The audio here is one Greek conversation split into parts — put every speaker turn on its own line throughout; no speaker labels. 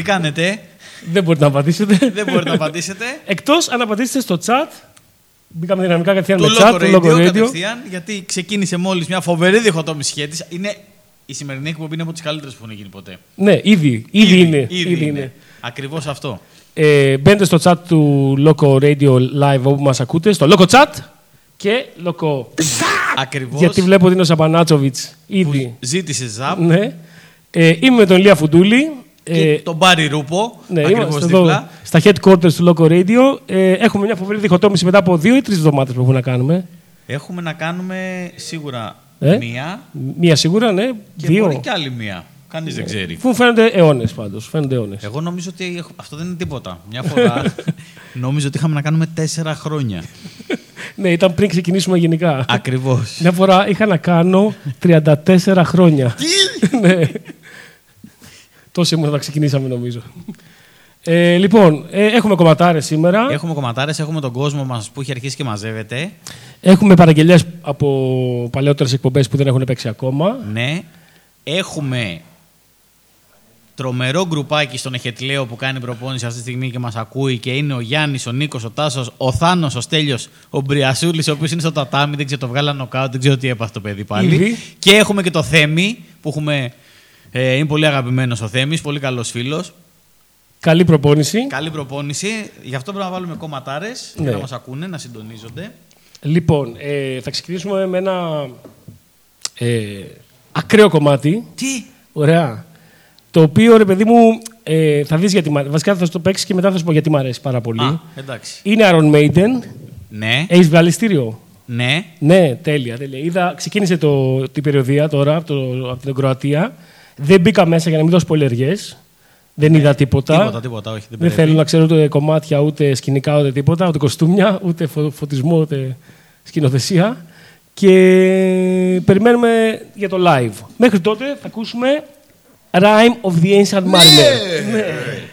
Τι κάνετε,
Δεν μπορείτε να απαντήσετε.
δεν μπορείτε να απαντήσετε.
Εκτός αν απαντήσετε στο chat. Μπήκαμε δυναμικά κατευθείαν
Το
με chat,
Loco
το
Radio,
Logo Radio.
κατευθείαν, γιατί ξεκίνησε μόλις μια φοβερή διχοτόμηση σχέτης. Είναι η σημερινή εκπομπή είναι από τις καλύτερες που έχουν γίνει ποτέ.
Ναι, ήδη, ήδη, είναι.
Ήδη είναι. Ακριβώς αυτό.
Ε, μπαίνετε στο chat του Loco Radio Live όπου μας ακούτε, στο Loco Chat και Loco.
Ακριβώς
Γιατί βλέπω ότι είναι ο Σαμπανάτσοβιτς ήδη.
ζήτησε ζαπ
Ναι. Ε, είμαι με τον Λία Φουντούλη.
Και
Ε,
τον Μπάρι Ρούπο,
ναι,
ακριβώς
είμαστε
δίπλα.
εδώ στα headquarters του Loco Radio. Ε, έχουμε μια φοβερή διχοτόμηση μετά από δύο ή τρεις εβδομάδες που έχουμε να κάνουμε.
Έχουμε να κάνουμε σίγουρα
Ε;
μία
Μία σίγουρα, ναι.
και
δύο.
μπορεί και άλλη μία. Κανείς δεν ξέρει.
Μου φαίνονται αιώνες πάντως. Φαίνονται αιώνες.
Εγώ νομίζω ότι έχ- αυτό δεν είναι τίποτα. Μια φορά νομίζω ότι είχαμε να κάνουμε τέσσερα χρόνια.
ναι, ήταν πριν ξεκινήσουμε γενικά.
Ακριβώς.
Μια φορά είχα να κάνω 34 χρόνια. ναι. Τόσο ήμουν όταν ξεκινήσαμε, νομίζω. Ε, λοιπόν, ε, έχουμε κομματάρες σήμερα.
Έχουμε κομματάρες, έχουμε τον κόσμο μας που έχει αρχίσει και μαζεύεται.
Έχουμε παραγγελίες από παλαιότερες εκπομπές που δεν έχουν παίξει ακόμα.
Ναι. Έχουμε τρομερό γκρουπάκι στον Εχετλέο που κάνει προπόνηση αυτή τη στιγμή και μας ακούει και είναι ο Γιάννης, ο Νίκος, ο Τάσος, ο Θάνος, ο Στέλιος, ο Μπριασούλης, ο οποίος είναι στο τατάμι, δεν ξέρω, το βγάλα νοκάουτ, δεν ξέρω τι έπαθε το παιδί πάλι.
Ήδη.
Και έχουμε και το Θέμη που έχουμε... Ε, είναι πολύ αγαπημένος ο Θέμης, πολύ καλός φίλος.
Καλή προπόνηση.
Καλή προπόνηση. Γι' αυτό πρέπει να βάλουμε κομματάρες
Ναι.
για να μας ακούνε, να συντονίζονται.
Λοιπόν, ε, θα ξεκινήσουμε με ένα ε, ακραίο κομμάτι.
Τι!
Ωραία. Το οποίο, ρε παιδί μου, ε, θα δεις γιατί μ' αρέσει. Βασικά θα σου το παίξεις και μετά θα σου πω γιατί μου αρέσει πάρα πολύ.
Α, εντάξει.
Είναι Iron Maiden.
Ναι,
Έχεις βγάλει ειστήριο.
ναι.
Ναι, τέλεια. τέλεια. Είδα, ξεκίνησε το, την περιοδία τώρα από, το, από την Κροατία. Δεν μπήκα μέσα για να μην δώσω πολυεργές. Δεν είδα τίποτα.
Τίποτα, τίποτα, όχι. Δεν,
Δεν
πρέπει.
θέλω να ξέρω ούτε κομμάτια, ούτε σκηνικά, ούτε τίποτα, ούτε κοστούμια, ούτε φω- φωτισμό, ούτε σκηνοθεσία. Και περιμένουμε για το live. Μέχρι τότε θα ακούσουμε Rhyme of the Ancient Mariner. Ναι.
In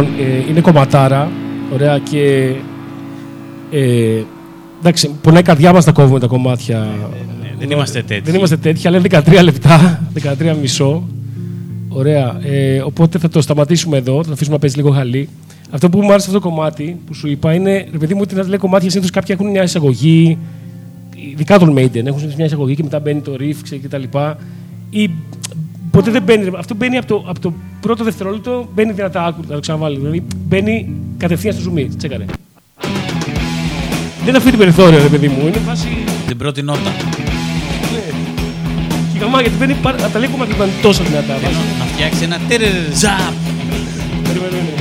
Λοιπόν, ε, είναι κομματάρα. Ωραία και. Ε, εντάξει, πονάει η καρδιά μας να κόβουμε τα κομμάτια.
ναι, δεν είμαστε τέτοιοι.
Δεν είμαστε τέτοιοι, αλλά είναι 13 λεπτά, 13 μισό. Ωραία. Ε, οπότε θα το σταματήσουμε εδώ, θα το αφήσουμε να παίζει λίγο χαλί. Αυτό που μου άρεσε αυτό το κομμάτι που σου είπα είναι, ρε παιδί μου, ότι να λέει κομμάτια συνήθως κάποια έχουν μια εισαγωγή. Ειδικά τον Maiden έχουν συνήθως μια εισαγωγή και μετά μπαίνει το riff ξέρεις, και τα λοιπά. Ή ποτέ δεν μπαίνει. Αυτό μπαίνει από το, από το πρώτο δευτερόλεπτο, μπαίνει δυνατά άκου, θα το ξαναβάλει. Δηλαδή μπαίνει κατευθείαν στο zoom. Τσέκαρε. Δεν αφήνει περιθώριο, ρε παιδί μου. Είναι φάση.
Την πρώτη νότα.
Ναι. Και γαμά, γιατί μπαίνει πάρα- από τα λέει κομμάτια που ήταν τόσο δυνατά. Φάση.
Θέλω να φτιάξει ένα τερερ ζαπ.
Περίμενε, περίμενε.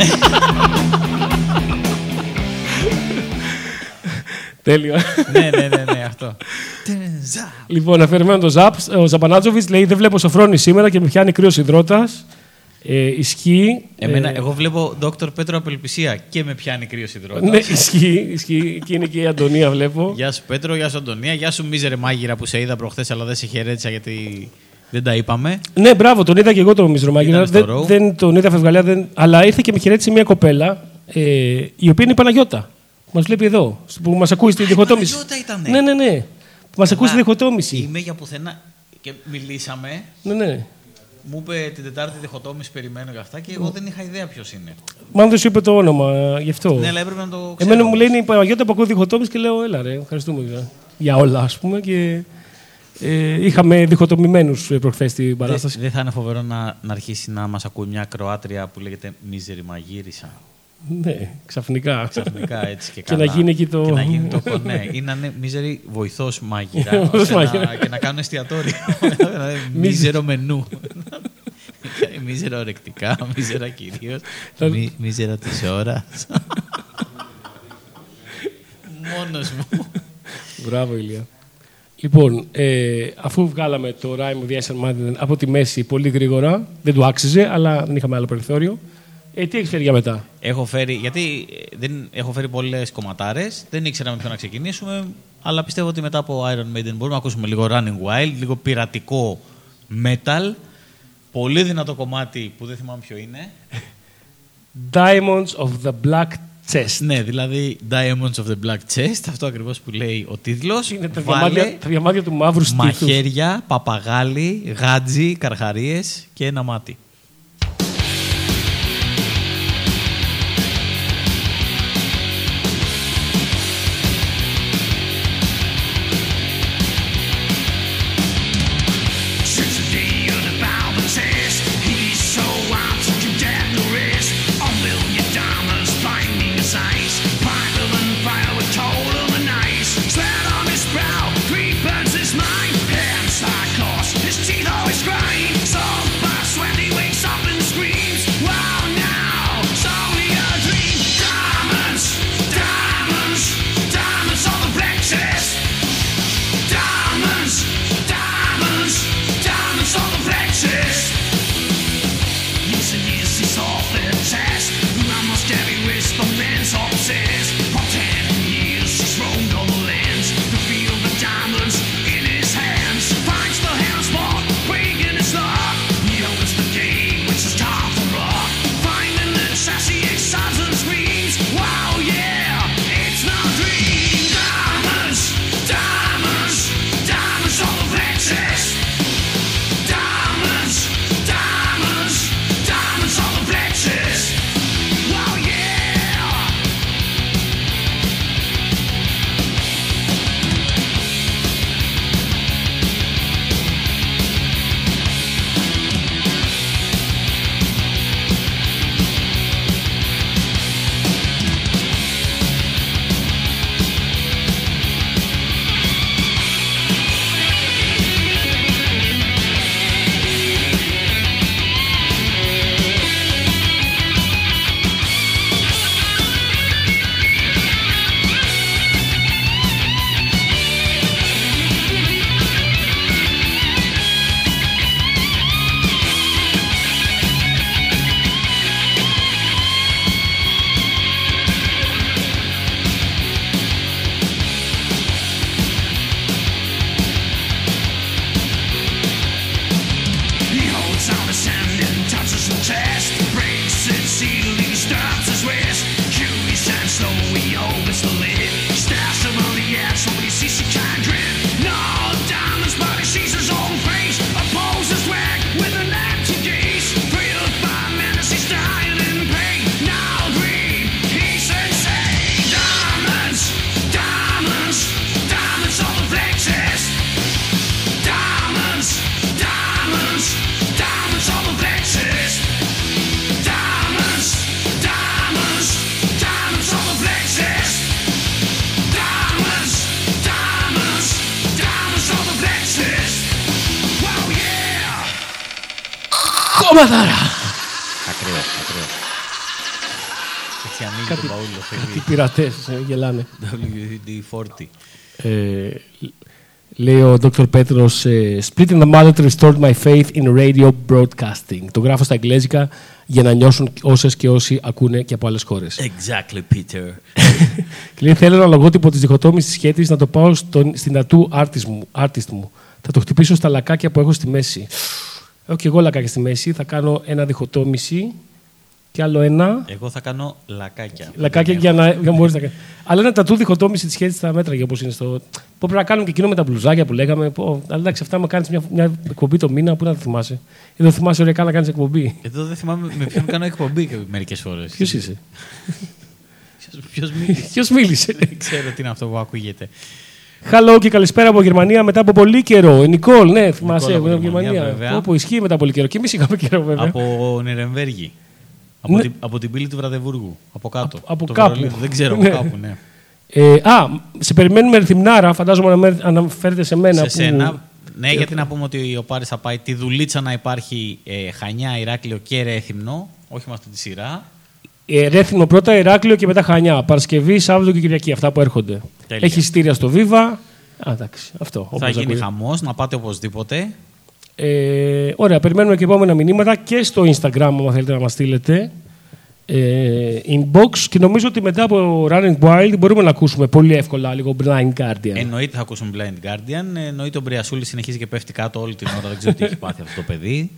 Τέλειο.
ναι, ναι, ναι, ναι, αυτό. Τερερ ζαπ.
λοιπόν, αφαιρεμένο το Ζαπ, ο Ζαπανάτζοβιτς λέει: Δεν βλέπω σοφρόνη σήμερα και με πιάνει κρύος υδρότας. Ε, ισχύει.
Εμένα,
Ε,
εγώ βλέπω Δόκτωρ Πέτρο Απελπισία και με πιάνει κρύος υδρότας.
Ναι, ισχύει, ισχύει. Και είναι και η Αντωνία, βλέπω.
Γεια σου Πέτρο, γεια σου Αντωνία, γεια σου Μίζερε Μάγειρα που σε είδα προχθές αλλά δεν σε χαιρέτησα γιατί δεν τα είπαμε.
Ναι, μπράβο, τον είδα και εγώ τον Μizromagina.
Ήταν στο
Δεν,
Raw.
δεν τον είδα φευγαλιά, δεν... αλλά ήρθε και με χαιρέτησε μια κοπέλα, ε, η οποία είναι η Παναγιώτα. Μας βλέπει εδώ, που μας ακούει στη διχοτόμηση.
Παναγιώτα ήτανε.
Ναι, ναι, ναι. Που μας ακούει στη
Καλά,
διχοτόμηση.
Είμαι για πουθενά και μιλήσαμε.
Ναι, ναι.
Μου είπε την Τετάρτη διχοτόμηση περιμένω για αυτά και εγώ δεν είχα ιδέα ποιος είναι.
Μάλλον δεν σου είπε το όνομα, ε, γι' αυτό.
Ναι, αλλά έπρεπε να το ξέρω.
Εμένα μου λένε η Παναγιώτα που ακούω διχοτόμηση και λέω, έλα ρε, ευχαριστούμε για, για όλα, ας πούμε. Και ε, είχαμε διχοτομημένους προχθές στην
Δεν
παράσταση.
δεν θα είναι φοβερό να, να αρχίσει να μας ακούει μια Κροάτρια που λέγεται Μίζερη Μαγείρισα.
Ναι, ξαφνικά.
Ξαφνικά έτσι και
Και να
καλά.
γίνει εκεί το-
Και να γίνει το ναι. Ή να είναι μίζερη βοηθός μάγειρα.
Βοηθός
ώστε να-
μάγειρα.
και να κάνουν εστιατόριο. Δηλαδή, Μίζερο μενού. Μίζερα ορεκτικά, μίζερα κυρίως. Μίζερα της ώρας. Μόνος μου.
Μπράβο, Ηλία. Λοιπόν, ε, αφού βγάλαμε το Rhyme of the Ice and Madden από τη μέση πολύ γρήγορα, δεν του άξιζε, αλλά δεν είχαμε άλλο περιθώριο. Ε, τι έχεις φέρει για μετά;
Έχω φέρει, γιατί ε, δεν, έχω φέρει πολλές κομματάρες. Δεν ήξερα με ποιο να ξεκινήσουμε. Αλλά πιστεύω ότι μετά από Iron Maiden μπορούμε να ακούσουμε λίγο Running Wild, λίγο πειρατικό metal. Πολύ δυνατό κομμάτι που δεν θυμάμαι ποιο είναι.
Diamonds of the Black Chest.
Ναι, δηλαδή Diamonds of the Black Chest, αυτό ακριβώς που λέει ο τίτλος.
Είναι τα
Βάλε
διαμάντια, τα διαμάντια του μαύρου στήθους.
μαχαίρια, παπαγάλοι, γάτζι, καρχαρίες και ένα μάτι.
Κόμματαρα!
Ακραίο, ακραίο. Έτσι ανοίγει
Κάτι-
τον παούλο,
Τι
φεύγει.
πειρατές γελάνε.
WD-40.
Ε, λέει ο Dr. Πέτρος ε, Split in the mother to restore my faith in radio broadcasting. Το γράφω στα εγγλέζικα για να νιώσουν όσες και όσοι ακούνε και από άλλες χώρες.
Exactly, Peter.
Και λέει θέλω ένα λογότυπο της διχοτόμησης της σχέτης να το πάω στον, στην tattoo artist μου, artist μου. Θα το χτυπήσω στα λακάκια που έχω στη μέση. Έχω και εγώ λακάκια στη μέση. Θα κάνω ένα διχοτόμηση και άλλο ένα.
Εγώ θα κάνω λακάκια.
Λακάκια για να, για να μπορείς να κάνει. Αλλά ένα τατού διχοτόμηση της σχέσης θα μέτραγε όπως είναι στο. Που πρέπει να κάνουμε και εκείνο με τα μπλουζάκια που λέγαμε. Πω, αλλά εντάξει, αυτά με κάνεις μια, μια εκπομπή το μήνα, πού να το θυμάσαι. Εδώ θυμάσαι ωραία να κάνεις εκπομπή.
Εδώ δεν θυμάμαι με ποιον κάνω εκπομπή μερικές φορές.
Ποιος είσαι;
Ποιος μίλησε;
Ποιος μίλησε;
Δεν ξέρω τι είναι αυτό που ακούγεται.
Χαλό και καλησπέρα από Γερμανία μετά από πολύ καιρό. Η Νικόλ, ναι, θυμάσαι,
από
από
Γερμανία,
Γερμανία.
βέβαια.
Όπου ισχύει μετά πολύ καιρό. Και εμείς είχαμε καιρό, βέβαια.
Από Νιρεμβέργη. Από,
Ναι.
την, από την πύλη του Βραδεβούργου. Από κάτω.
Από- από
Το
κάπου.
Βερολίνο. Δεν ξέρω, από
Ναι.
κάπου, ναι.
Ε, α, σε περιμένουμε ρυθμνάρα. Φαντάζομαι να αναφέρεται σε μένα.
Σε
που...
σένα. Ναι, γιατί να πούμε ότι ο Πάρης θα πάει τη δουλίτσα να υπάρχει ε, Χανιά, Ηράκλειο και Ρέθυμνο. Όχι με αυτή τη σειρά.
Ε, Ρέθυμνο πρώτα, Ηράκλειο και μετά Χανιά. Παρασκευή, Σάββατο και Κυριακή. Αυτά που έρχονται.
Τέλεια.
Έχει στήρια στο Viva. Α, εντάξει, αυτό.
θα
όπως
γίνει
ακούγεται.
χαμός, να πάτε οπωσδήποτε.
Ε, ωραία, περιμένουμε και επόμενα μηνύματα και στο Instagram, αν θέλετε να μας στείλετε. Ε, inbox και νομίζω ότι μετά από Running Wild μπορούμε να ακούσουμε πολύ εύκολα λίγο Blind Guardian.
Εννοείται θα ακούσουμε Blind Guardian. Εννοείται ο Μπριασούλης συνεχίζει και πέφτει κάτω όλη την ώρα. Δεν ξέρω τι έχει πάθει αυτό το παιδί.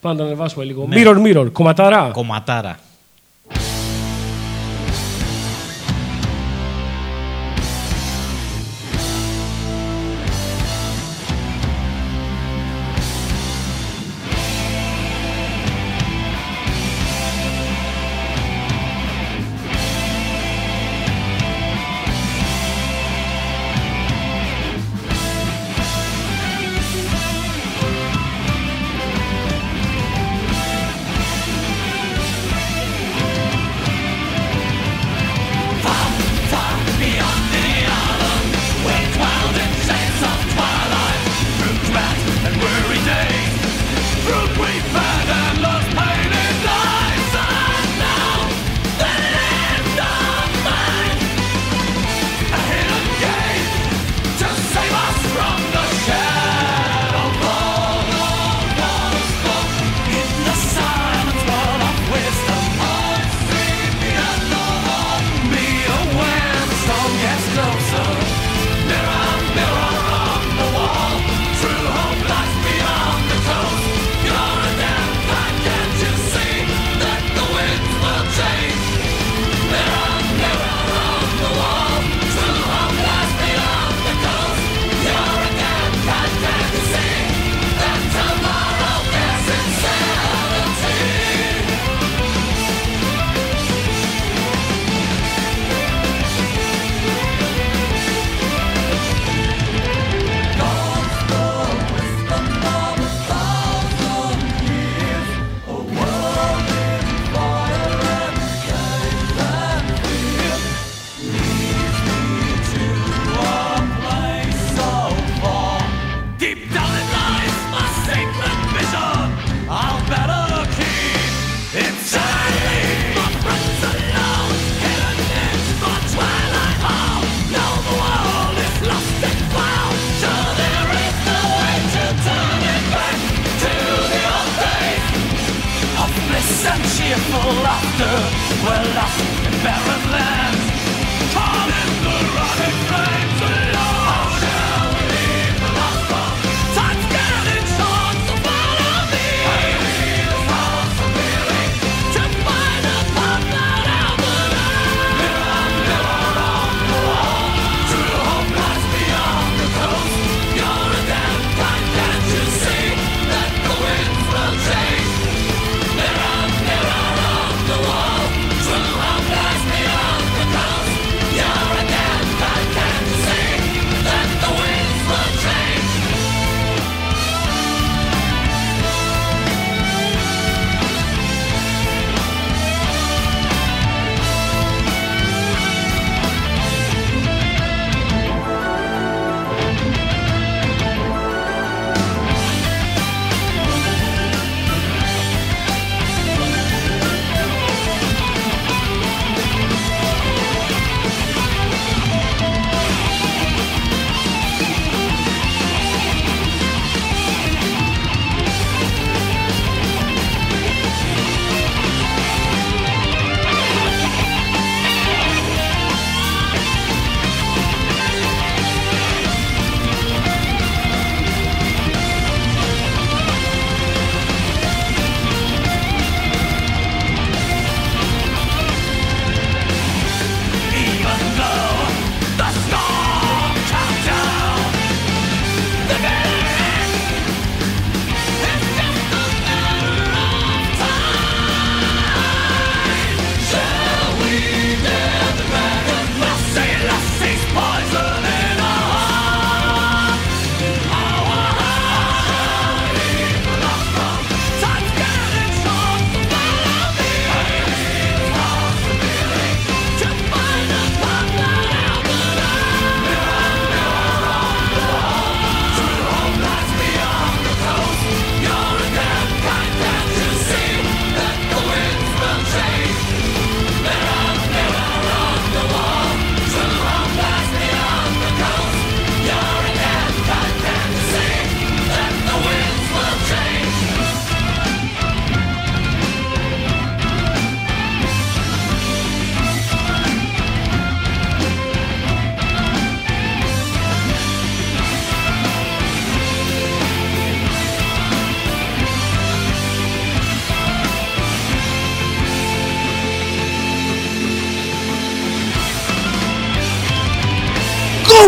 Πάμε να ανεβάσουμε λίγο.
Ναι.
Mirror, mirror, κομματαρά.
Κομματάρα.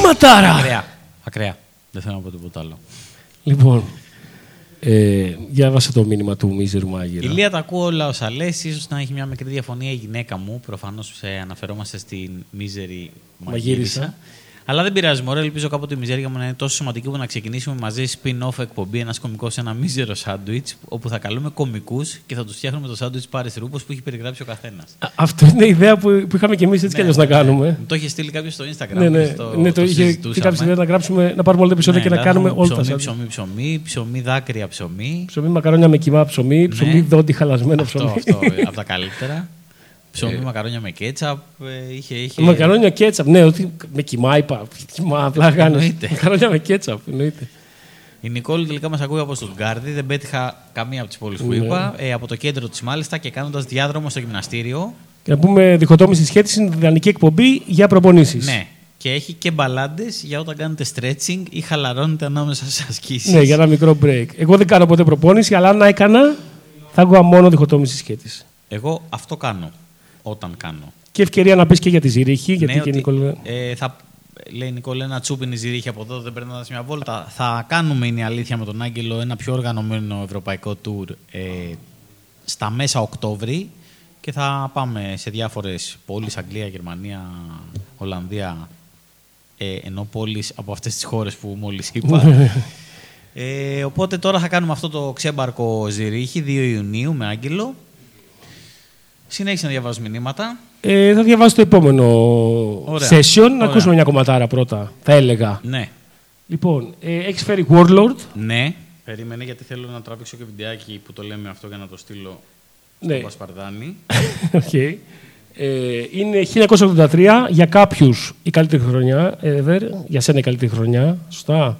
Ματάρα!
Ακραία. Ακραία. Δεν θέλω να πω τίποτα άλλο.
Λοιπόν, ε, διάβασα το μήνυμα του Μίζερου Μάγειρα.
Ηλία, τα ακούω όλα όσα λες. σω να έχει μια μικρή διαφωνία η γυναίκα μου. Προφανώς αναφερόμαστε στην μίζερη
Μαγείρισα.
Μαγείρισα. Αλλά δεν πειράζει, Μωρέ. Ελπίζω κάποτε η μιζέρια μου να είναι τόσο σημαντική που να ξεκινήσουμε μαζί spin-off εκπομπή, ένας κωμικός σε ένα μίζερο σάντουιτς, όπου θα καλούμε κωμικούς και θα τους φτιάχνουμε το σάντουιτς πάρε ρούπος που έχει περιγράψει ο καθένας.
Α, Αυτό είναι η ιδέα που, που είχαμε και εμείς έτσι κι αλλιώς να κάνουμε.
Το είχε στείλει κάποιος στο Instagram.
Ναι, ναι,
και στο-
ναι, το είχε
συζητούσαμε.
πει κάποια ιδέα να, γράψουμε, να πάρουμε όλα τα επεισόδια
Ναι,
και να
θα
κάνουμε
έχουμε
όλα τα
ψωμί,
σάντουιτς.
ψωμί, ψωμί, ψωμί, δάκρυα ψωμί.
Ψωμί μακαρόνια με κοιμά ψωμί, ψωμί δόντι χαλασμένο
Αυτό,
ψωμί.
αυτό, από τα καλύτερα. Ψωμί, μακαρόνια με κέτσαπ. ε, Είχε, είχε...
Μακαρόνια κέτσαπ. Ναι, ότι με κοιμά είπα. Κοιμά, απλά κάνεις.
Εννοείται.
Μακαρόνια με κέτσαπ, εννοείται.
Η Νικόλη τελικά μας ακούει από Στουτγκάρδη. Δεν πέτυχα καμία από τις πόλεις που
Ναι.
είπα. Ε, από το κέντρο της, μάλιστα, και κάνοντας διάδρομο στο γυμναστήριο.
Και να πούμε διχοτόμηση σχέση είναι ιδανική εκπομπή για προπονήσεις.
Ναι. Και έχει και μπαλάντες για όταν κάνετε stretching ή χαλαρώνετε ανάμεσα στι ασκήσεις.
Ναι, για ένα μικρό break. Εγώ δεν κάνω ποτέ προπόνηση, αλλά αν έκανα, θα άκουγα μόνο διχοτόμηση σχέση.
Εγώ αυτό κάνω. Όταν κάνω.
Και ευκαιρία να πεις και για τη Ζηρίχη, γιατί
Ναι,
και
ότι,
Νικόλα.
ε, θα, λέει η Νικόλα, ένα τσούπινι ζυρίχη από εδώ, δεν περνώντα μια βόλτα. Θα κάνουμε, είναι η αλήθεια, με τον Άγγελο ένα πιο οργανωμένο ευρωπαϊκό tour ε, στα μέσα Οκτώβρη και θα πάμε σε διάφορες πόλεις, Αγγλία, Γερμανία, Ολλανδία, ε, ενώ πόλεις από αυτές τις χώρες που μόλις είπα. ε, οπότε τώρα θα κάνουμε αυτό το ξέμπαρκο ζυρίχη 2 Ιουνίου με Άγγελο. Συνέχισε να διαβάζω μηνύματα.
Ε, θα διαβάσω το επόμενο
Ωραία.
session. Να
Ωραία.
ακούσουμε μια κομματάρα πρώτα, θα έλεγα.
Ναι.
Λοιπόν, ε, έχεις φέρει Warlord.
Ναι. Περίμενε γιατί θέλω να τραβήξω και βιντεάκι που το λέμε αυτό για να το στείλω
Ναι.
στον Πασπαρδάνη.
Οκ. Ε, είναι 1983 για κάποιους η καλύτερη χρονιά ever. Για σένα η καλύτερη χρονιά. Σωστά.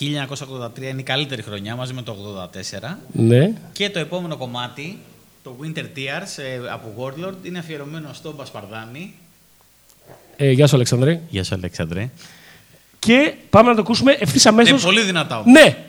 1983 είναι η καλύτερη χρονιά μαζί με το 84.
Ναι.
Και το επόμενο κομμάτι, το Winter Tears ε, από Warlord, είναι αφιερωμένο στον Πασπαρδάνη.
Ε, γεια σου, Αλεξανδρέ.
Γεια σου, Αλέξανδρε.
Και πάμε να το ακούσουμε ευθύς αμέσως.
Είναι πολύ δυνατά όμως.
Ναι!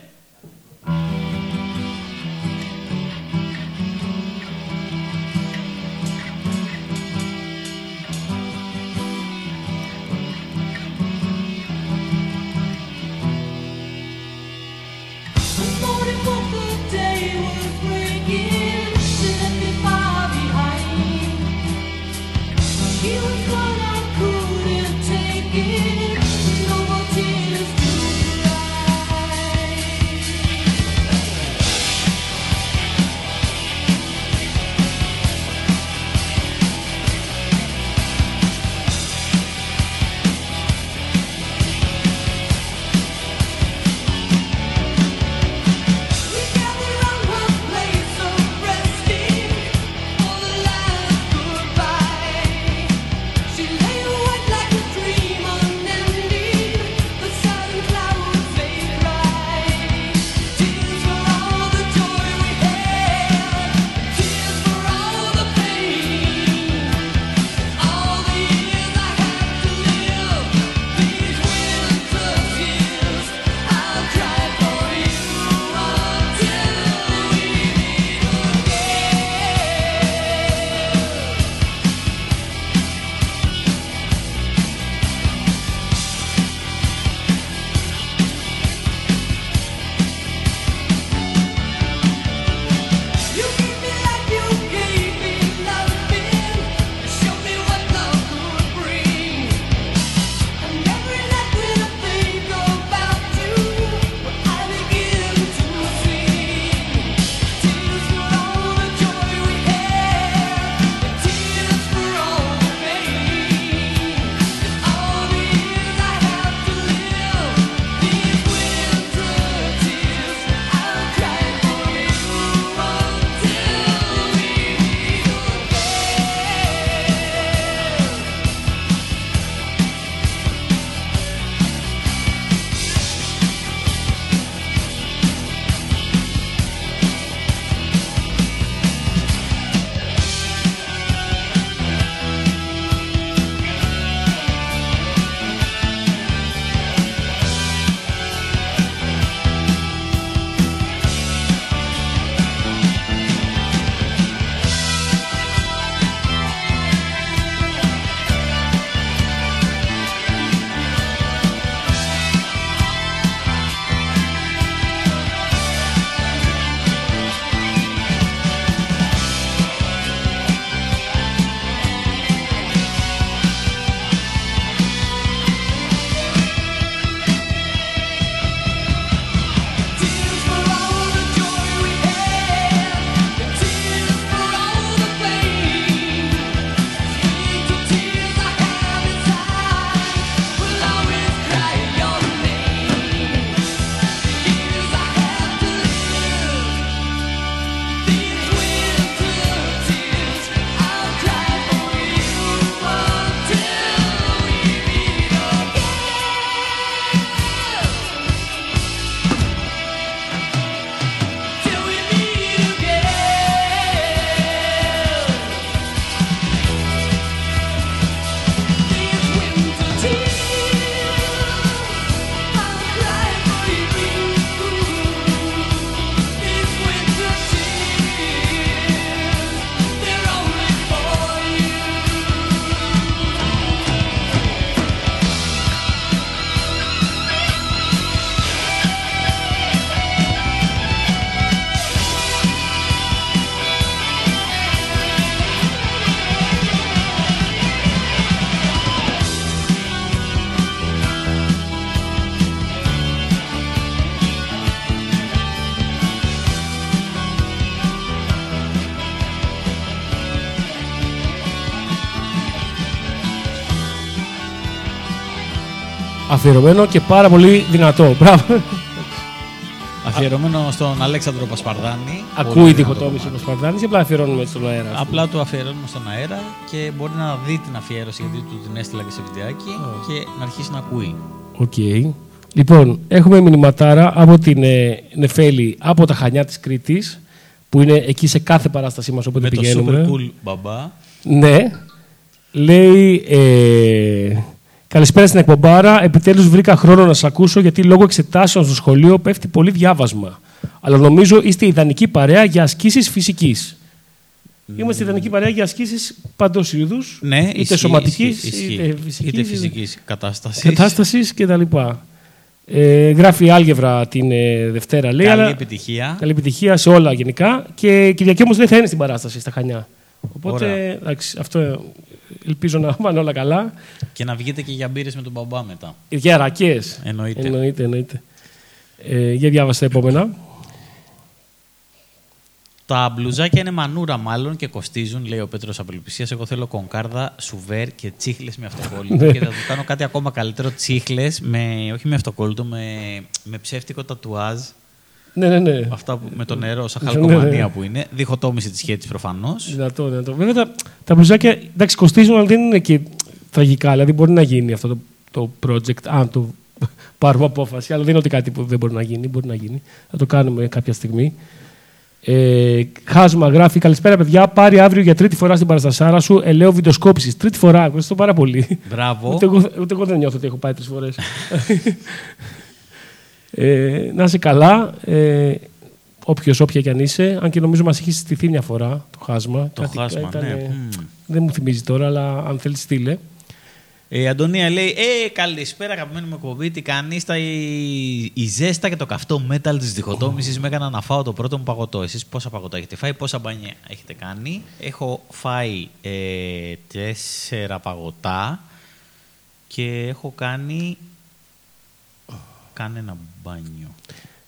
Αφιερωμένο και πάρα πολύ δυνατό. Μπράβο.
Αφιερωμένο στον Αλέξανδρο Πασπαρδάνη.
Ακούει
Πολύ
η
δυνατό
διχοτόμηση
κομμάτι.
ο Σπαρτάνη ή απλά αφιερώνουμε στον αέρα.
Απλά του αφιερώνουμε στον αέρα και μπορεί να δει την αφιέρωση γιατί του την έστειλα και σε βιντεάκι και να αρχίσει να ακούει.
Οκ. Λοιπόν, έχουμε μηνυματάρα από την ε, Νεφέλη από τα Χανιά της Κρήτης που είναι εκεί σε κάθε παράστασή μας όποτε
Με το
πηγαίνουμε.
super cool μπαμπά.
Ναι. Λέει. Ε, Καλησπέρα στην εκπομπάρα. Επιτέλους βρήκα χρόνο να σα ακούσω γιατί λόγω εξετάσεων στο σχολείο πέφτει πολύ διάβασμα. Αλλά νομίζω είστε ιδανική παρέα για ασκήσεις φυσικής. Είμαστε ιδανική παρέα για ασκήσεις παντός είδους.
Ναι,
είτε
ισχύει,
σωματικής
ισχύει, ισχύει.
είτε φυσικής.
είτε φυσικής κατάστασης.
Κατάστασης κτλ. Ε, γράφει άλγευρα την ε, Δευτέρα, λέει.
Καλή
αλλά-
επιτυχία.
Καλή επιτυχία σε όλα γενικά. Και Κυριακή όμως δεν θα είναι στην παράσταση στα Χανιά. Οπότε
Ωραία.
εντάξει, αυτό ε, ελπίζω να πάνε όλα καλά.
Και να βγείτε και για μπύρες με τον μπαμπά μετά.
Για ρακές.
Εννοείται.
Εννοείται, εννοείται. Ε, για διάβασα τα επόμενα.
Τα μπλουζάκια είναι μανούρα μάλλον και κοστίζουν, λέει ο Πέτρος Απελπισίας. Εγώ θέλω κονκάρδα, σουβέρ και τσίχλες με αυτοκόλλητο.
Ναι.
και θα του κάνω κάτι ακόμα καλύτερο, τσίχλες, με, όχι με αυτοκόλλητο, με, με ψεύτικο τατουάζ.
Ναι, ναι, ναι.
Αυτά που, με το νερό, σαν
Ναι,
χαλκομανία
ναι.
που είναι. Διχοτόμηση της σχέση προφανώς.
Δυνατό, δυνατό. Βέβαια τα, τα μπλουζάκια εντάξει, κοστίζουν, αλλά δεν είναι και τραγικά. Δηλαδή μπορεί να γίνει αυτό το, το project, αν το πάρουμε απόφαση. Αλλά δεν είναι ότι κάτι που δεν μπορεί να γίνει. Μπορεί να γίνει. Θα το κάνουμε κάποια στιγμή. Ε, Χάσμα γράφει: Καλησπέρα, παιδιά. Πάρει αύριο για τρίτη φορά στην παραστασάρα σου ελαίο βιντεοσκόπησης. Τρίτη φορά, ευχαριστώ πάρα πολύ.
Μπράβο.
Ούτε εγώ, ούτε εγώ δεν νιώθω ότι έχω πάει τρεις φορές. ε, να είσαι καλά. Ε, Όποιος, όποια κι αν είσαι, αν και νομίζω μας έχει στηθεί μια φορά το χάσμα.
Το
Κάτι
χάσμα,
ήταν,
ναι.
ε,
Μμμ.
Δεν μου θυμίζει τώρα, αλλά αν θέλεις, στείλε.
Ε, η Αντωνία λέει: Ε, καλησπέρα, αγαπημένη μου εκπομπή. Τι κάνεις, τα η, η ζέστα και το καυτό μέταλ της διχοτόμησης με έκανα να φάω το πρώτο μου παγωτό. Εσείς πόσα παγωτά έχετε φάει, πόσα μπάνια έχετε κάνει; Έχω φάει ε, τέσσερα παγωτά και έχω κάνει. Κάνε ένα μπάνιο.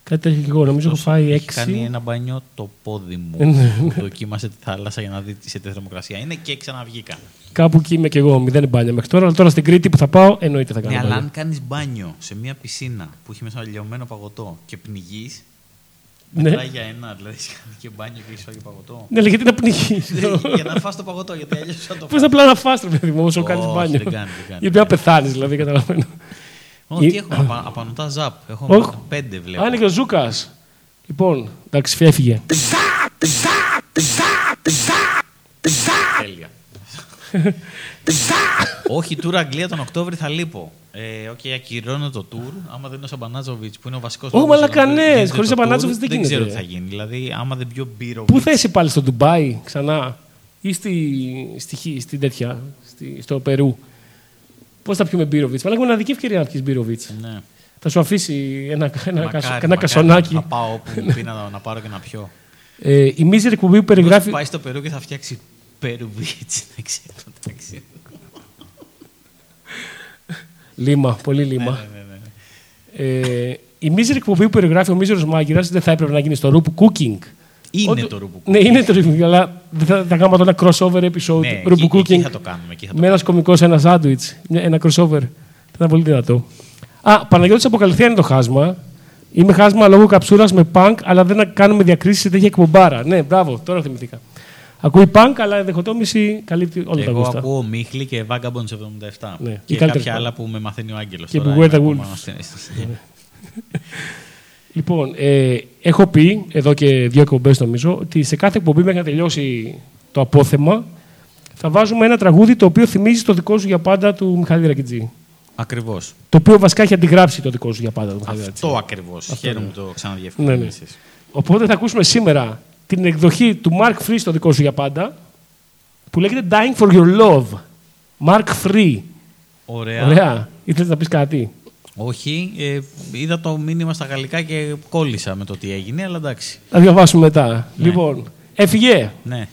Κάτι τέτοιο και εγώ. Νομίζω έχω φάει
Έχει
έξι.
κάνει ένα μπάνιο το πόδι μου.
Ναι,
Δοκίμασε τη θάλασσα για να δει σε τι θερμοκρασία είναι και ξαναβγήκα.
Κάπου εκεί είμαι και εγώ. Μηδέν μπάνια μέχρι τώρα. Αλλά τώρα στην Κρήτη που θα πάω, εννοείται θα κάνω.
Ναι, αλλά
μπάνια.
αν κάνεις μπάνιο σε μια πισίνα που έχει μέσα λιωμένο παγωτό και πνιγείς.
Ναι.
Μετράει για ένα, δηλαδή έχει κάνει και μπάνιο και έχεις φάει παγωτό.
Ναι, αλλά γιατί να πνιγείς.
για να φας το παγωτό, γιατί αλλιώς θα το
Πώς απλά να φας, ρε παιδί μου, όσο κάνεις
Όχι,
μπάνιο.
δεν κάνει, δεν κάνει.
Γιατί να πεθάνεις, δηλαδή, καταλαβαίνω.
Όχι,
Ή-
τι έχω, απα- απανωτά ζαπ. Έχω
Όχι.
πέντε βλέπω.
Α, είναι και ο Ζούκας. Λοιπόν, εντάξει, έφυγε.
Τέλεια. Όχι, tour Αγγλία τον Οκτώβρη θα λείπω. Ε, οκ, ακυρώνω το tour. Άμα δεν είναι ο Σαμπανάτζοβιτς που είναι ο βασικός.
Ω, μαλάκα, ναι, χωρίς Σαμπανάτζοβιτς δεν
Δεν ξέρω
γίνεται.
τι θα γίνει. Δηλαδή, άμα δεν πιω μπύρα.
Πού θα είσαι πάλι στο Ντουμπάι ξανά ή στη, στη, Χι- στην τέτοια, στη, στο Περού; Πώς θα πιούμε Μπύροβιτς; Αλλά έχουμε ένα δική ευκαιρία να πιεις Μπύροβιτς.
Ναι.
Θα σου αφήσει ένα, ένα,
Μακάρι,
κασο- ένα
μακάρι
κασονάκι.
Να πάω όπου μου πει να, να πάρω και να πιω.
Ε, η μίζερη εκπομπή που
Μήπως
περιγράφει.
πάει στο Περού και θα φτιάξει Περουβίτς. Δεν ξέρω. Δεν ξέρω.
Λίμα, πολύ λίμα.
Ναι, ναι, ναι, ναι.
Ε, η μίζερη εκπομπή που περιγράφει ο μίζερος μάγειρας δεν θα έπρεπε να γίνει στο Ρούπ Cooking.
Είναι
Όντω-
το ρούμπου.
Ναι, είναι το Ρούπ αλλά δεν θα, θα κάνουμε τώρα ένα crossover episode
Ναι,
Ρούπ
εκεί, εκεί
Cooking
θα το κάνουμε. Εκεί θα το
με ένας κωμικός ένα σάντουιτ. Ένα crossover. Θα ήταν πολύ δυνατό. Α, Παναγιώτης Αποκαλυφθία είναι το χάσμα. Είμαι χάσμα λόγω καψούρας με punk, αλλά δεν κάνουμε διακρίσεις σε τέτοια εκπομπάρα. Ναι, μπράβο, τώρα θυμηθήκα. Ακούει punk, αλλά η διχοτόμηση καλύπτει όλα τα
Εγώ
γούστα.
ακούω Μίχλη και Vagabond 77.
Ναι, η
Και
καλύτερη
κάποια
πα-
άλλα που με μαθαίνει ο Άγγελος.
Και Beware the Wolves. Λοιπόν, ε, έχω πει εδώ και δύο εκπομπές νομίζω ότι σε κάθε εκπομπή μέχρι να τελειώσει το απόθεμα θα βάζουμε ένα τραγούδι το οποίο θυμίζει το δικό σου για πάντα του Μιχάλη Ρακιτζή.
Ακριβώς.
Το οποίο βασικά έχει αντιγράψει το δικό σου για πάντα του Μιχάλη Ρακιτζή.
Αυτό ακριβώ. Χαίρομαι που το
Ναι, ναι.
ξαναδιευκρίνησε.
Οπότε θα ακούσουμε σήμερα την εκδοχή του Mark Free στο δικό σου για πάντα που λέγεται Dying for Your Love. Mark Free.
Ωραία.
Ωραία. Ήθελες να πεις κάτι;
Όχι, ε, είδα το μήνυμα στα γαλλικά και κόλλησα με το τι έγινε, αλλά εντάξει.
Θα διαβάσουμε μετά.
Ναι.
Λοιπόν, έφυγε.
Ναι.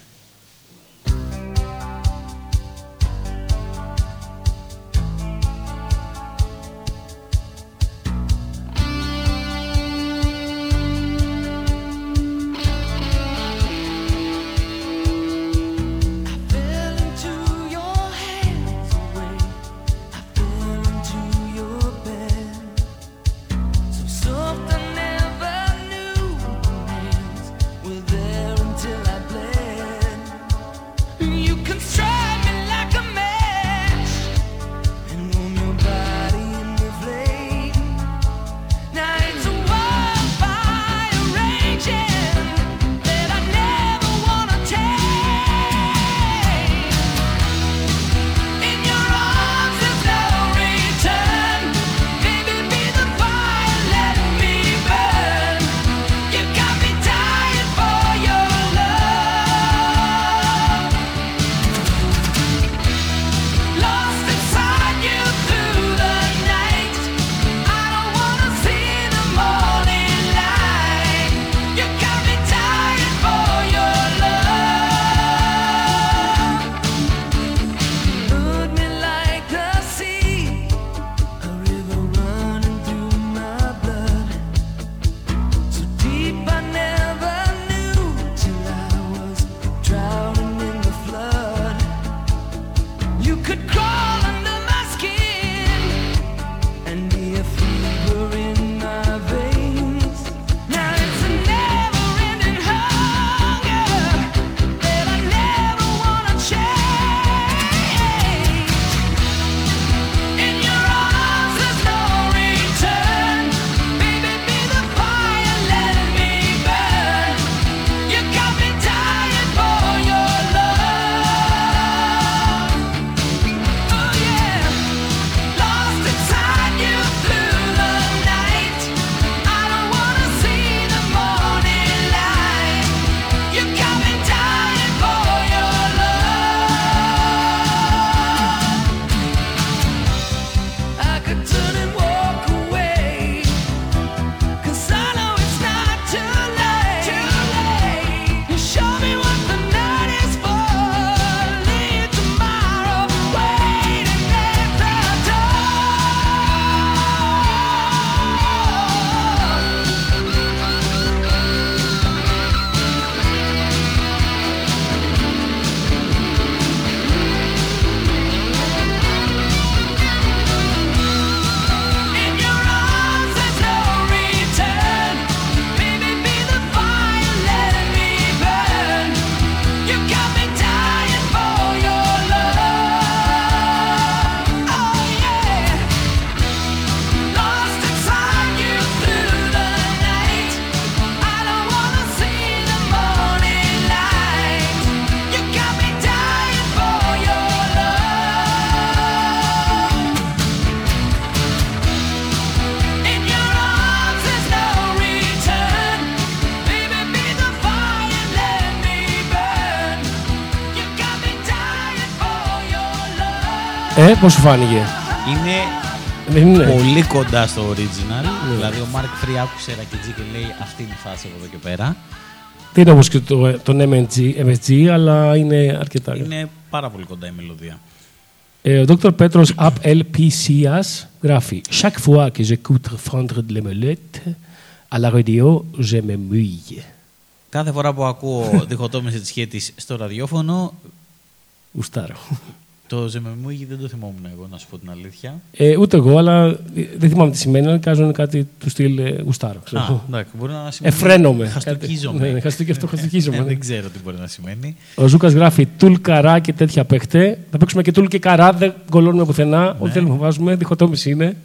Ε, πώς σου φάνηκε;
Είναι
Δεν είναι.
πολύ κοντά στο original. Δηλαδή ο Mark Free άκουσε Ρακετζή και λέει αυτή είναι η φάση από εδώ και πέρα.
Δεν είναι όπως και το, τον MSG, MSG, αλλά είναι αρκετά.
Είναι πάρα πολύ κοντά η μελωδία.
Ε, ο Dr. Πέτρος Απ LPCS γράφει Chaque fois que j'écoute fondre de l'omelette, à la radio, je me mouille.
Κάθε φορά που ακούω διχοτόμηση της σχέτης στο ραδιόφωνο,
Γουστάρω.
Το ζεμεμούγι δεν το θυμόμουν εγώ, να σου πω την αλήθεια.
Ε, ούτε εγώ, αλλά ε, δεν θυμάμαι τι σημαίνει, αλλά κάνουν κάτι του στυλ ε, γουστάρω. ξέρω.
Α, εντάξει, μπορεί να σημαίνει.
Εφραίνομαι.
Χαστοκίζομαι.
Ναι, ναι, χαστο- αυτό χαστοκίζομαι,
Ε,
ναι.
δεν ξέρω τι μπορεί να σημαίνει.
Ο Ζούκας γράφει τουλ καρά και τέτοια παίχτε. Θα παίξουμε και τουλ και καρά, δεν κολώνουμε πουθενά.
Ναι.
Ό,τι θέλουμε να βάζουμε, διχοτόμηση είναι.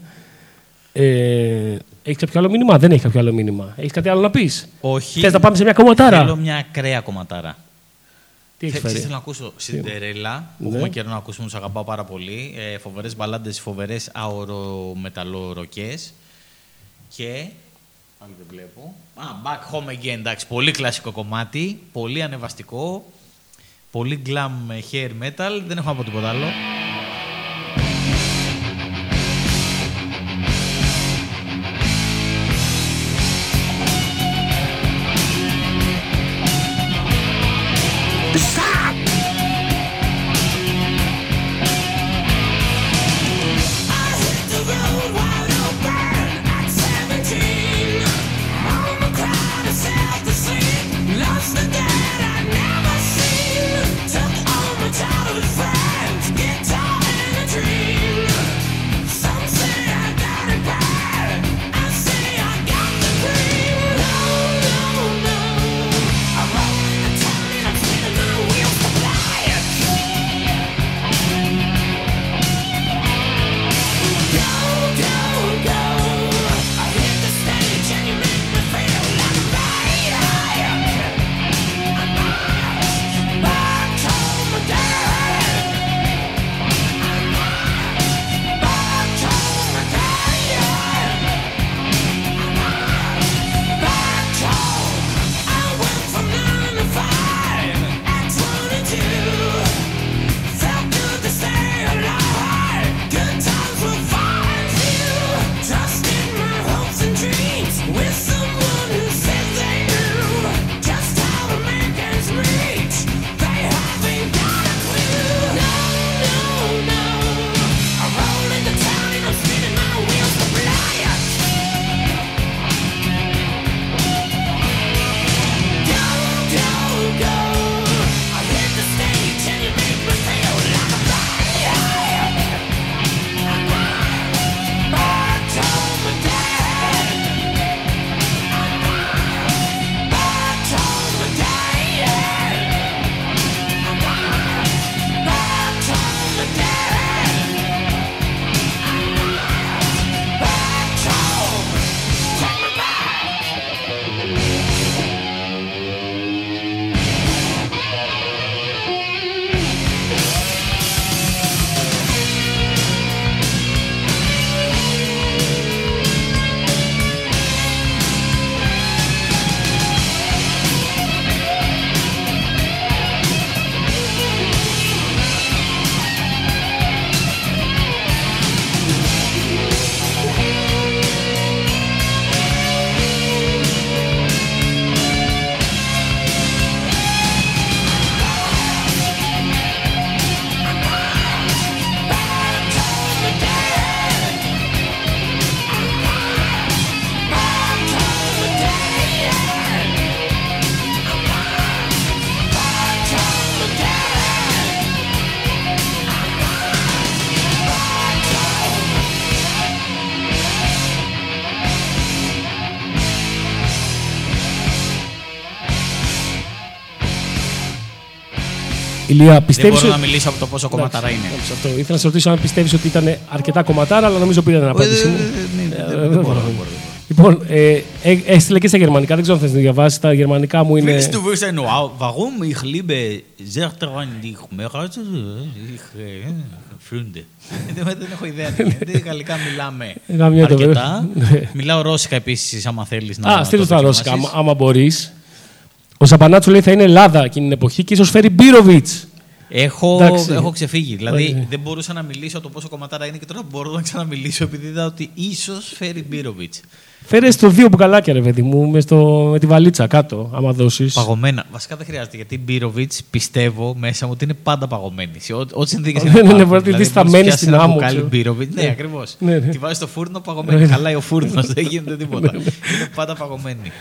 Ε, έχεις κάποιο άλλο μήνυμα, δεν έχει κάποιο άλλο μήνυμα. Έχεις κάτι άλλο να πεις;
Όχι.
Θες να πάμε σε μια κομματάρα;
Θέλω μια ακραία κομματάρα.
Τι έχεις
Θε-
φέρει;
Θέλω να ακούσω Σιντερέλα, που
Ναι.
έχουμε καιρό να ακούσουμε, τους αγαπάω πάρα πολύ. Ε, φοβερές μπαλάντες, φοβερές αορομεταλλοροκέ. Και. Άλλη δεν βλέπω. Α, Back Home Again, εντάξει, πολύ κλασικό κομμάτι. Πολύ ανεβαστικό. Πολύ glam hair metal. Δεν έχω να πω τίποτα άλλο.
Ηλία,
Δεν
πιστεύεις.
μπορώ να μιλήσω από το πόσο κομματάρα είναι.
Αυτό. Ήθελα να σε ρωτήσω αν πιστεύεις ότι ήταν αρκετά κομματάρα, αλλά νομίζω πήρε την απάντησή μου.
Δεν
Ε,
μπορώ,
δεν
δεν μπορώ.
μπορώ. Λοιπόν, ε, ε, έστειλε και στα γερμανικά, δεν ξέρω αν θες να διαβάσεις. Τα γερμανικά μου είναι.
Willst du wissen, wow, warum; Ich liebe sehr daran dich mehr als ich äh, Freunde. Δεν δεν έχω ιδέα. τι είναι. Δεν γαλλικά μιλάμε
Γαμιά το
αρκετά.
βέβαια.
Μιλάω ρώσικα επίσης, άμα θέλεις να.
Α, στείλω
το
στα ρώσικα, άμα,
δοκιμάσεις.
άμα μπορείς. Ο Σαμπανάτσο λέει θα είναι Ελλάδα εκείνη την εποχή και ίσως φέρει Μπύροβιτς.
Έχω,
Εντάξει.
έχω ξεφύγει. Δηλαδή
Όχι.
δεν μπορούσα να μιλήσω το πόσο κομματάρα είναι και τώρα μπορώ να ξαναμιλήσω επειδή είδα ότι ίσως φέρει Μπύροβιτς.
Φέρε στο δύο μπουκαλάκια, ρε παιδί μου, με, στο, με τη βαλίτσα κάτω, άμα δώσεις.
Παγωμένα. Βασικά δεν χρειάζεται γιατί η Μπύροβιτς πιστεύω μέσα μου ότι είναι πάντα παγωμένη. Σε ό- ό,τι συνθήκες
Ναι, ναι, ναι, μπορεί να τη δεις
θα
σταμμένη στην άμμο,
Κάνει
ξέρω.
Μπύροβιτς. Ναι,
Ναι.
ακριβώς.
Ναι, ναι.
Τη βάζει στο φούρνο παγωμένη. Χαλάει ο φούρνος, δεν γίνεται τίποτα. Είναι πάντα παγωμένη.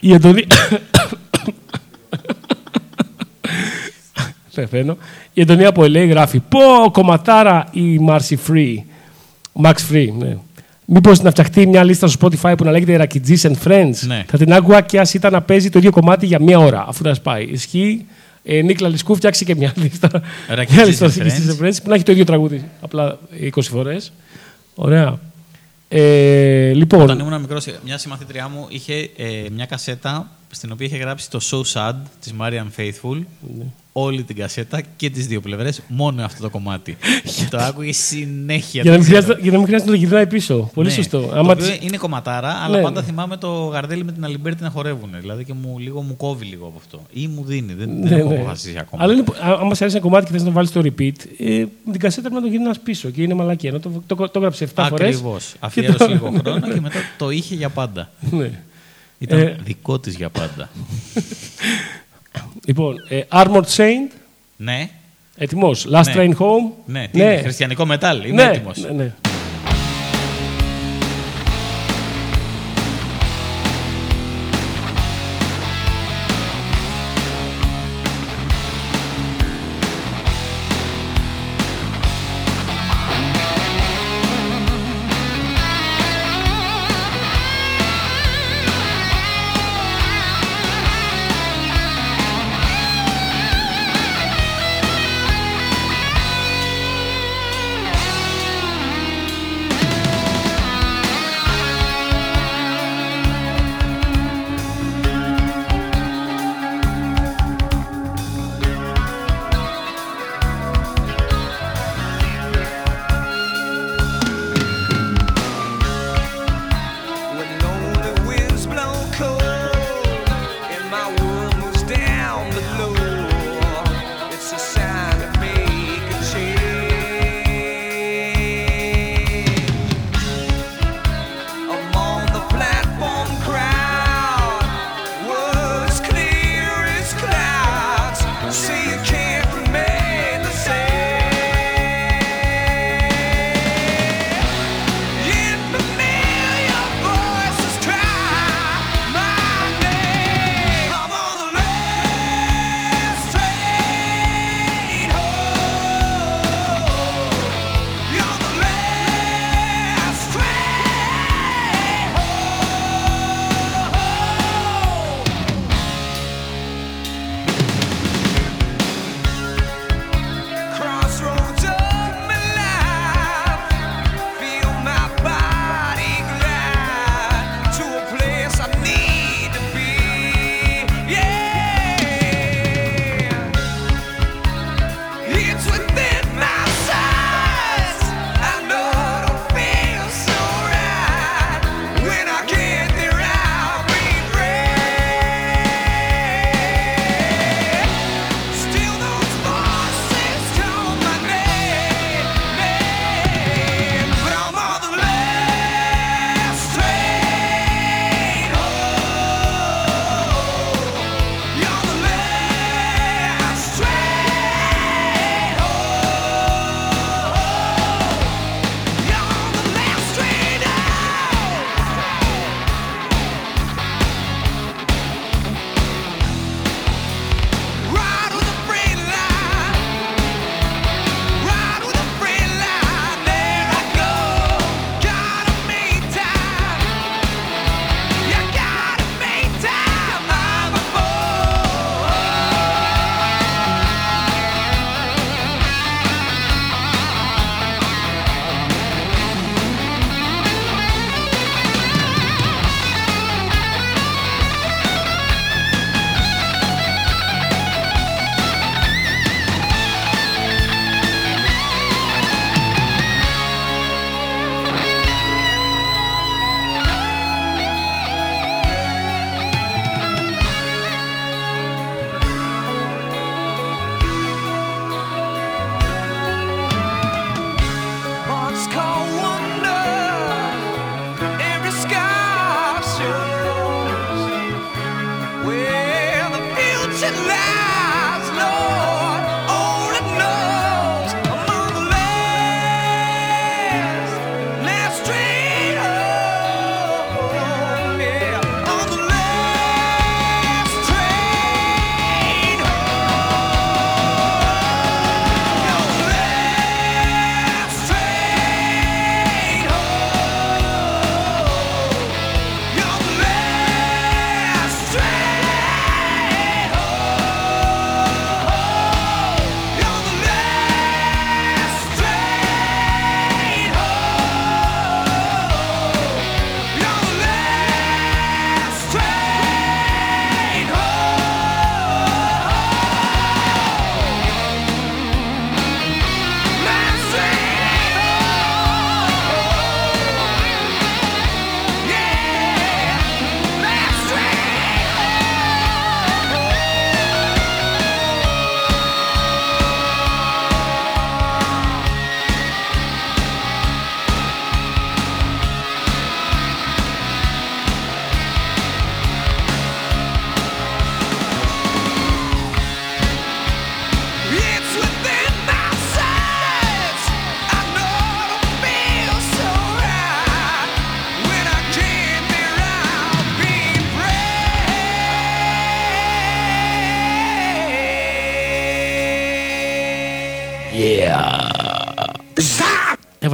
Η Αντωνία. Πεθαίνω. Η Αντωνία από LA γράφει Πω κομματάρα η Marcy Free. Max Free, ναι. Μήπως να φτιαχτεί μια λίστα στο Spotify που να λέγεται Rakidjis and Friends.
Ναι.
Θα την άκουγα και ας ήταν να παίζει το ίδιο κομμάτι για μία ώρα, αφού θα σπάει. Ισχύει. Ε, Νίκλα Λισκού φτιάξει και μια λίστα.
Rakidjis
Μια λίστα
and
Rakidjis and Friends που να έχει το ίδιο τραγούδι. Απλά 20 φορές. Ωραία. Ε, λοιπόν.
Όταν ήμουν μικρός, μια συμμαθήτριά μου είχε ε, μια κασέτα στην οποία είχε γράψει το So Sad της Marianne Faithfull. Όλη την κασέτα και τις δύο πλευρές, μόνο αυτό το κομμάτι. και το άκουγε συνέχεια.
για, να
δεν
μην
ξέρω.
χρειάζεται, για να μην χρειάζεται να το γυρνάει πίσω. Πολύ
Ναι.
σωστό.
Το
Άμα
οποίο
της-
είναι κομματάρα, αλλά
Ναι.
πάντα θυμάμαι το Γαρδέλη με την Αλιμπέρτη να χορεύουν. Δηλαδή και μου, λίγο μου κόβει λίγο από αυτό. Ή μου δίνει. Δεν, δεν
Ναι,
έχω
ναι.
αποφασίσει ακόμα.
Αλλά είναι, α- άμα σε αρέσει ένα κομμάτι και θες να το βάλεις στο repeat, ε, με την κασέτα πρέπει να το γυρνάς πίσω και είναι μαλακία. Ενώ το, το, το, έγραψε 7 φορές.
Ακριβώς. Αφιέρωσε λίγο χρόνο και μετά το είχε για πάντα.
Ναι.
Ήταν
Ε.
δικό της για πάντα.
Λοιπόν, ε, Armored Saint,
ναι,
έτοιμος. Last
Ναι.
Train Home.
ναι, τι είναι, χριστιανικό μετάλλ. Είμαι
ναι,
έτοιμος.
ναι, ναι.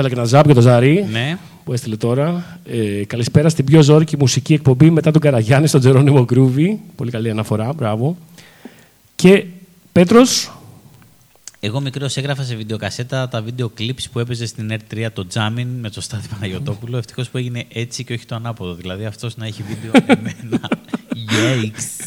Έβαλα και ένα ζάπ για το Ζαρί
Ναι.
που έστειλε τώρα. Ε, καλησπέρα στην πιο ζώρικη μουσική εκπομπή μετά τον Καραγιάννη στον Τζερόνιμο Γκρούβι. Πολύ καλή αναφορά, μπράβο. Και Πέτρος,
Εγώ μικρός έγραφα σε βιντεοκασέτα τα βίντεο clips που έπαιζε στην R3 το Τζάμιν με το Στάθη Παναγιοτόπουλο. Ευτυχώς που έγινε έτσι και όχι το ανάποδο. Δηλαδή αυτός να έχει βίντεο εμένα. Yikes.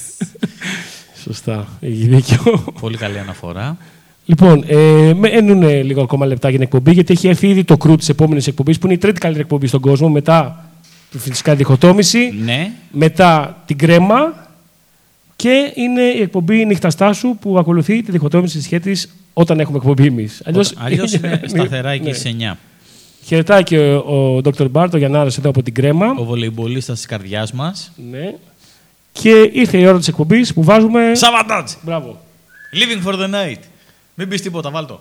σωστά, έχει δίκιο.
Πολύ καλή αναφορά.
Λοιπόν, ε, μένουν λίγο ακόμα λεπτά για την εκπομπή, γιατί έχει έρθει ήδη το κρού της επόμενης εκπομπής, που είναι η τρίτη καλύτερη εκπομπή στον κόσμο, μετά τη φυσικά διχοτόμηση,
Ναι.
μετά την κρέμα και είναι η εκπομπή Νύχτα Στάσου που ακολουθεί τη διχοτόμηση της σχέτη όταν έχουμε εκπομπή εμείς.
Αλλιώ είναι σταθερά εκεί
Ναι.
στι 9.
Χαιρετάει και ο, ο Dr. Μπάρτ, ο Γιαννάρας εδώ από την κρέμα.
Ο βολεϊμπολίστας της καρδιάς μας.
Ναι. Και ήρθε η ώρα της εκπομπής που βάζουμε.
Σαββατάτζ!
Μπράβο.
Living for the night. Μην πεις τίποτα, βάλτο.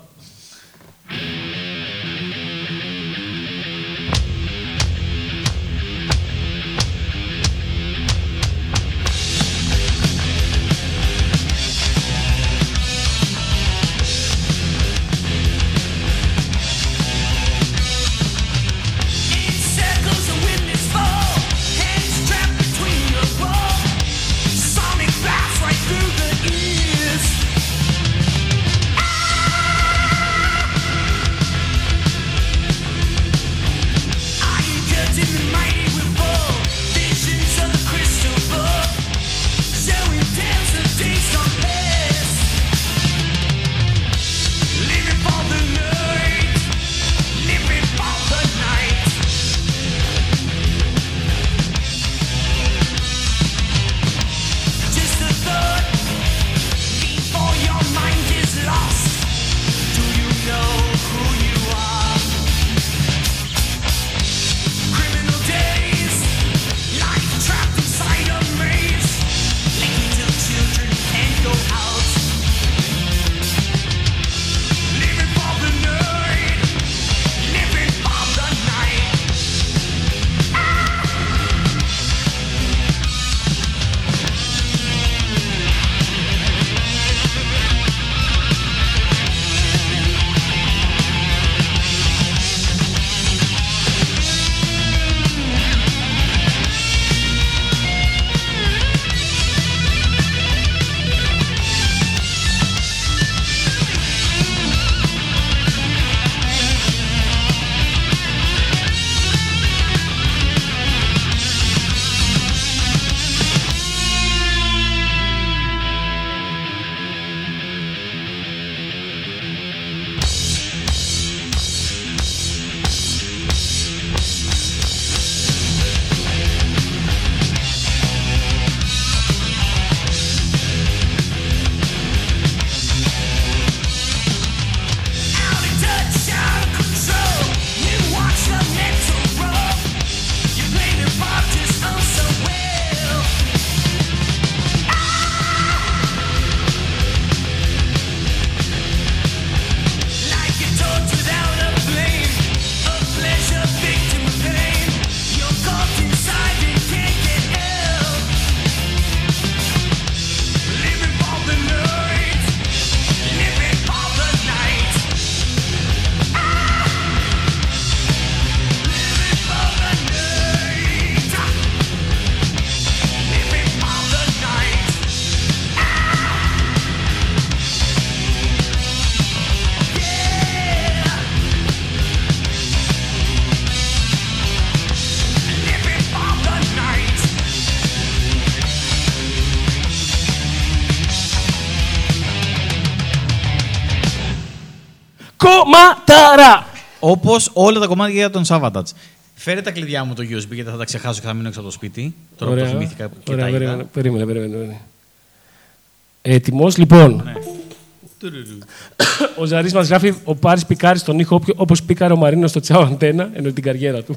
Κομματάρα!
Όπως όλα τα κομμάτια για τον Σάββατατς. Φέρε τα κλειδιά μου το USB γιατί θα τα ξεχάσω και θα μείνω έξω από το σπίτι. Τώρα που το θυμήθηκα και
Ωραία,
τα
περίμενε,
είδα.
περίμενε, περίμενε, περίμενε. Έτοιμος, λοιπόν.
Ναι. Τουρουρου.
Ο Ζαρής μας γράφει: Ο Πάρης πικάρει στον ήχο όπως πήκαρε ο Μαρίνος στο Τσάο Αντένα, ενώ την καριέρα του.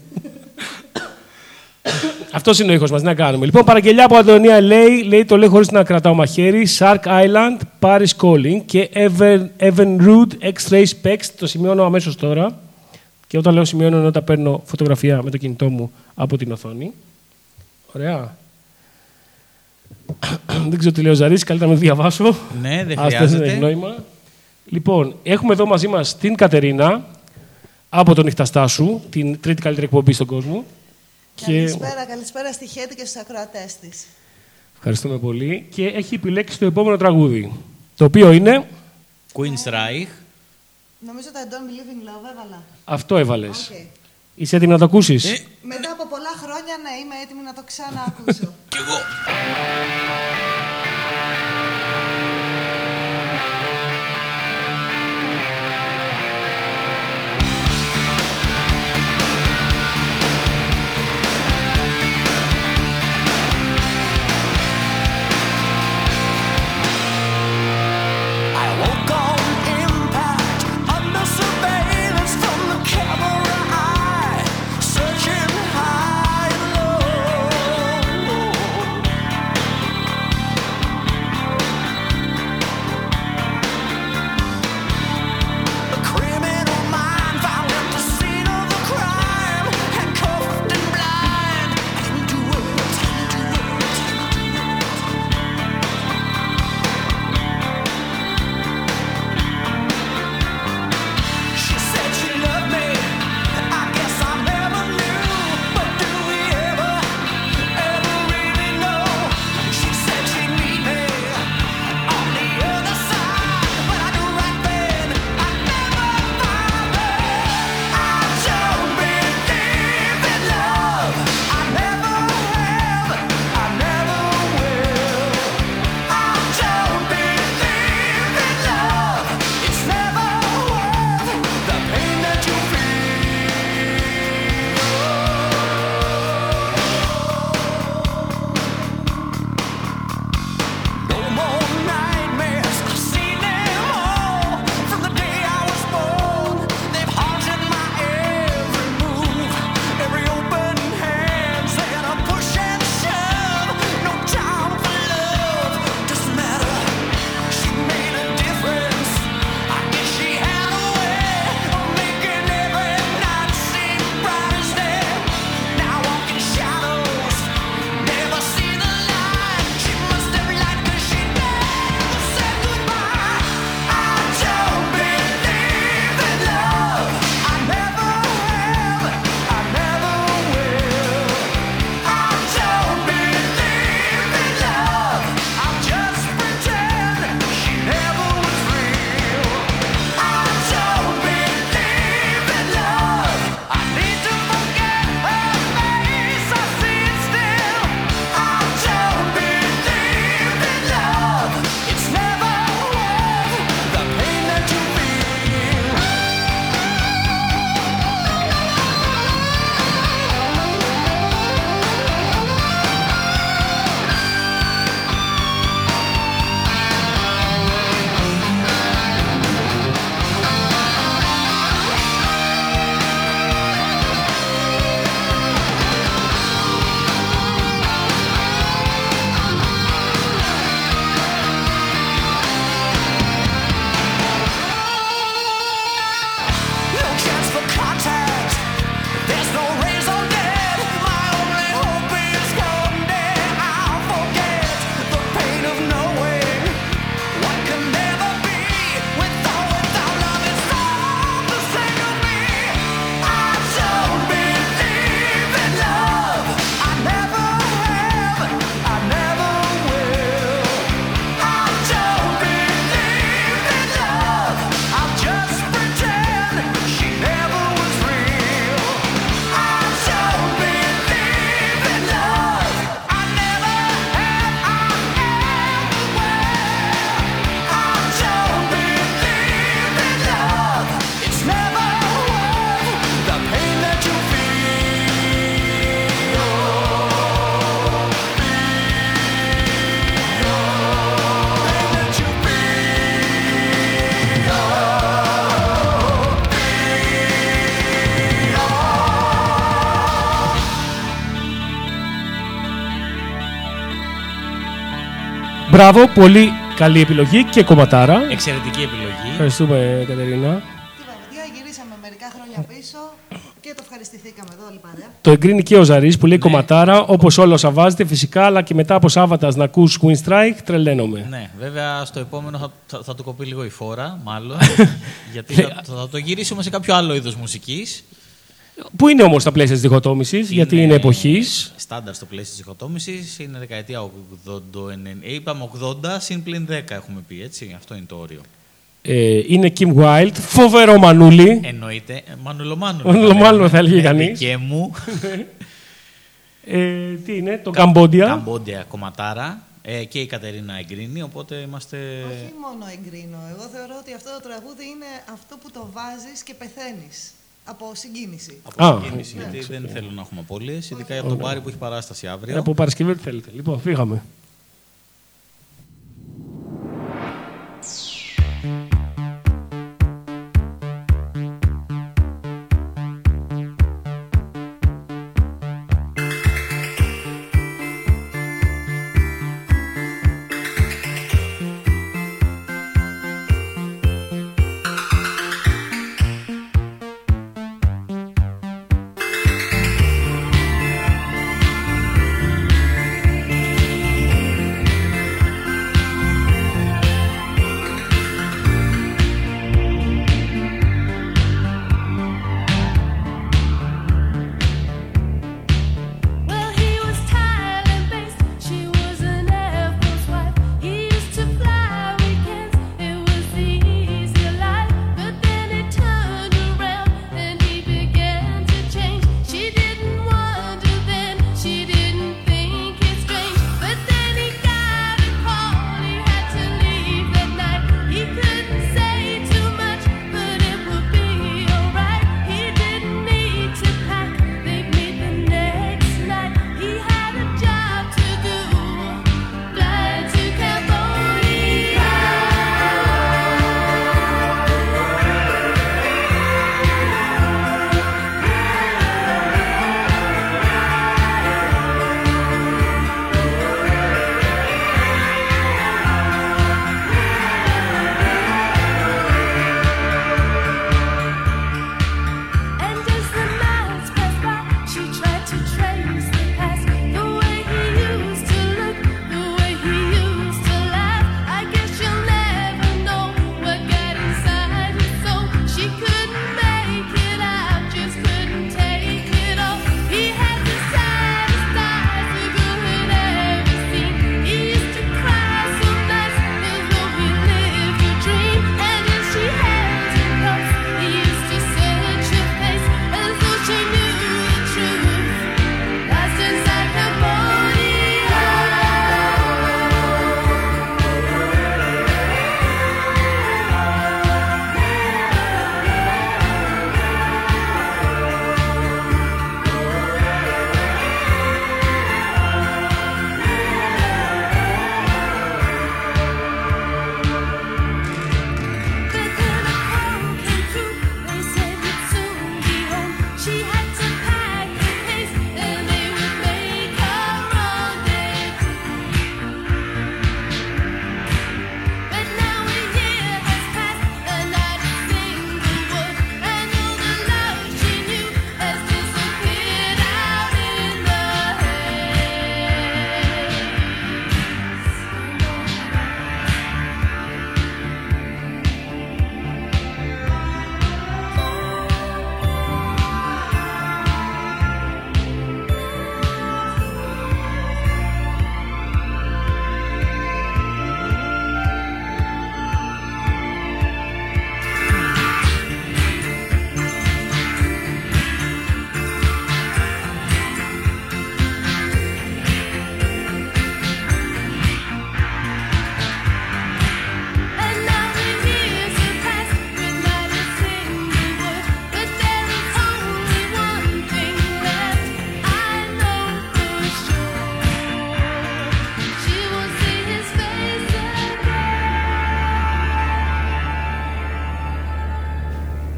Αυτός είναι ο ήχος μας, να κάνουμε. Λοιπόν, παραγγελιά από Αντωνία λέει, λέει το λέω χωρίς να κρατάω μαχαίρι. Shark Island, Paris Calling και Evan Root X-Ray Specs. Το σημειώνω αμέσως τώρα. Και όταν λέω σημειώνω, ενώ τα παίρνω φωτογραφία με το κινητό μου από την οθόνη. Ωραία. δεν ξέρω τι λέω, ο καλύτερα να μην διαβάσω.
Ναι, δεν χρειάζεται.
Νόημα. Λοιπόν, έχουμε εδώ μαζί μας την Κατερίνα από το τον Νυχταστάσου, την τρίτη καλύτερη εκπομπή στον κόσμο.
Καλησπέρα, καλησπέρα στη Χέτη και στους ακροατές της.
Ευχαριστούμε πολύ. Και έχει επιλέξει το επόμενο τραγούδι, το οποίο είναι...
Queen's Reich.
Νομίζω το Don't Believe in Love έβαλα.
Αυτό έβαλες. Είσαι έτοιμη να το ακούσεις;
ε.
Μετά από πολλά χρόνια, να είμαι έτοιμη να το ξαναακούσω.
Κι εγώ.
Μπράβο, πολύ καλή επιλογή και κομματάρα.
Εξαιρετική επιλογή.
Ευχαριστούμε, Κατερίνα.
Τι παιδιά, γυρίσαμε μερικά χρόνια πίσω και το ευχαριστηθήκαμε εδώ, λοιπόν.
Το εγκρίνει και ο Ζαρής που λέει ναι. κομματάρα, όπως όλα σαβάζεται φυσικά, αλλά και μετά από Σάββατας να ακούς Queen Strike, τρελαίνομαι.
Ναι, βέβαια στο επόμενο θα, θα, θα του κοπεί λίγο η φόρα, μάλλον. γιατί θα, θα, το γυρίσουμε σε κάποιο άλλο είδος μουσικής
Πού είναι όμως τα πλαίσια της διχοτόμησης, γιατί είναι εποχής;
Στάνταρ στο πλαίσιο της διχοτόμησης, είναι δεκαετία 80. 90, ε, είπαμε 80, συν πλην 10 έχουμε πει, έτσι. Αυτό είναι το όριο.
Ε, είναι Kim Wilde, φοβερό μανούλι.
Εννοείται. ε, Μανουλομάνου.
Μανουλομάνου θα έλεγε κανείς.
Και μου.
Ε, τι είναι, το Καμπόντια;
Καμπόντια κομματάρα. Ε, και η Κατερίνα εγκρίνει, οπότε είμαστε.
Όχι μόνο εγκρίνω. Εγώ θεωρώ ότι αυτό το τραγούδι είναι αυτό που το βάζεις και πεθαίνεις. Από συγκίνηση.
Από
Α,
συγκίνηση,
ναι,
γιατί δεν θέλω να έχουμε απώλειες, ειδικά για τον Πάρη που έχει παράσταση αύριο.
Από Παρασκευή τι θέλετε. Λοιπόν, φύγαμε.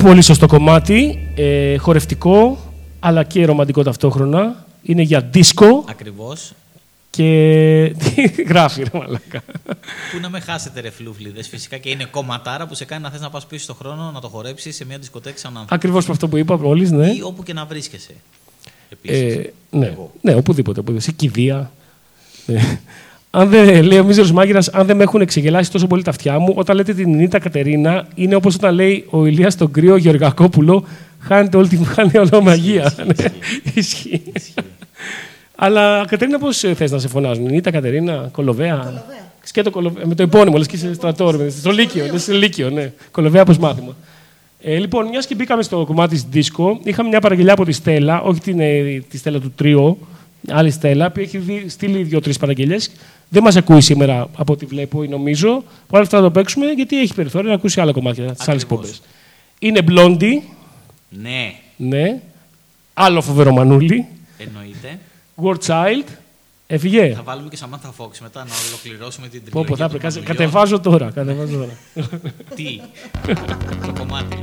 Πολύ σωστό κομμάτι. Ε, χορευτικό, αλλά και ρομαντικό ταυτόχρονα. Είναι για δίσκο
Ακριβώς.
Και τι γράφει, ρε μαλάκα.
Πού να με χάσετε, ρε φλούφλιδε. Φυσικά και είναι κομματάρα που σε κάνει να θες να πας πίσω στον χρόνο να το χορέψεις σε μια δισκοτέκη σαν άνθρωπο.
Ακριβώς αυτό που είπα μόλις, ναι.
Ή όπου και να βρίσκεσαι. Επίσης.
Ε, ναι,
Εγώ.
ναι, οπουδήποτε. οπουδήποτε. Σε κηδεία. Ε, αν δεν, λέει ο Μίζερος Μάγειρας, αν δεν με έχουν εξεγελάσει τόσο πολύ τα αυτιά μου, όταν λέτε την Νίτα Κατερίνα, είναι όπως όταν λέει ο Ηλίας στον κρύο Γεωργακόπουλο, χάνετε όλη τη χάνει όλη μαγεία. Ναι, Ισχύει. Αλλά Κατερίνα, πώς θες να σε φωνάζουν, Νίτα Κατερίνα, Κολοβέα;
Κολοβέα.
Σκέτο κολοβέα. Με το επώνυμο, λες και σε στρατό, ρε, στο Λύκειο. λες στο Λύκειο, ναι. Κολοβέα από μάθημα. Ε, λοιπόν, μιας και μπήκαμε στο κομμάτι της δίσκο, είχαμε μια παραγγελιά από τη Στέλλα, όχι την, ε, τη Στέλλα του Τρίο, άλλη Στέλλα, που έχει δει- στείλει δύο-τρεις παραγγελίε. Δεν μας ακούει σήμερα από ό,τι βλέπω ή νομίζω. Όλα αυτά θα το παίξουμε γιατί έχει περιθώριο να ακούσει άλλα κομμάτια τη άλλη
Ακριβώς.
εκπομπές. Είναι Blondie,
Ναι,
ναι. Άλλο φοβερό μανούλι.
εννοείται.
War Child. Έφυγε.
Θα βάλουμε και Samantha Fox μετά να ολοκληρώσουμε την
Πω,
τριλογία.
πω, θα
των
έπρεπε. Κάτσε,
Μανουλιών.
Κατεβάζω τώρα. Κατεβάζω τώρα.
Τι; Το κομμάτι.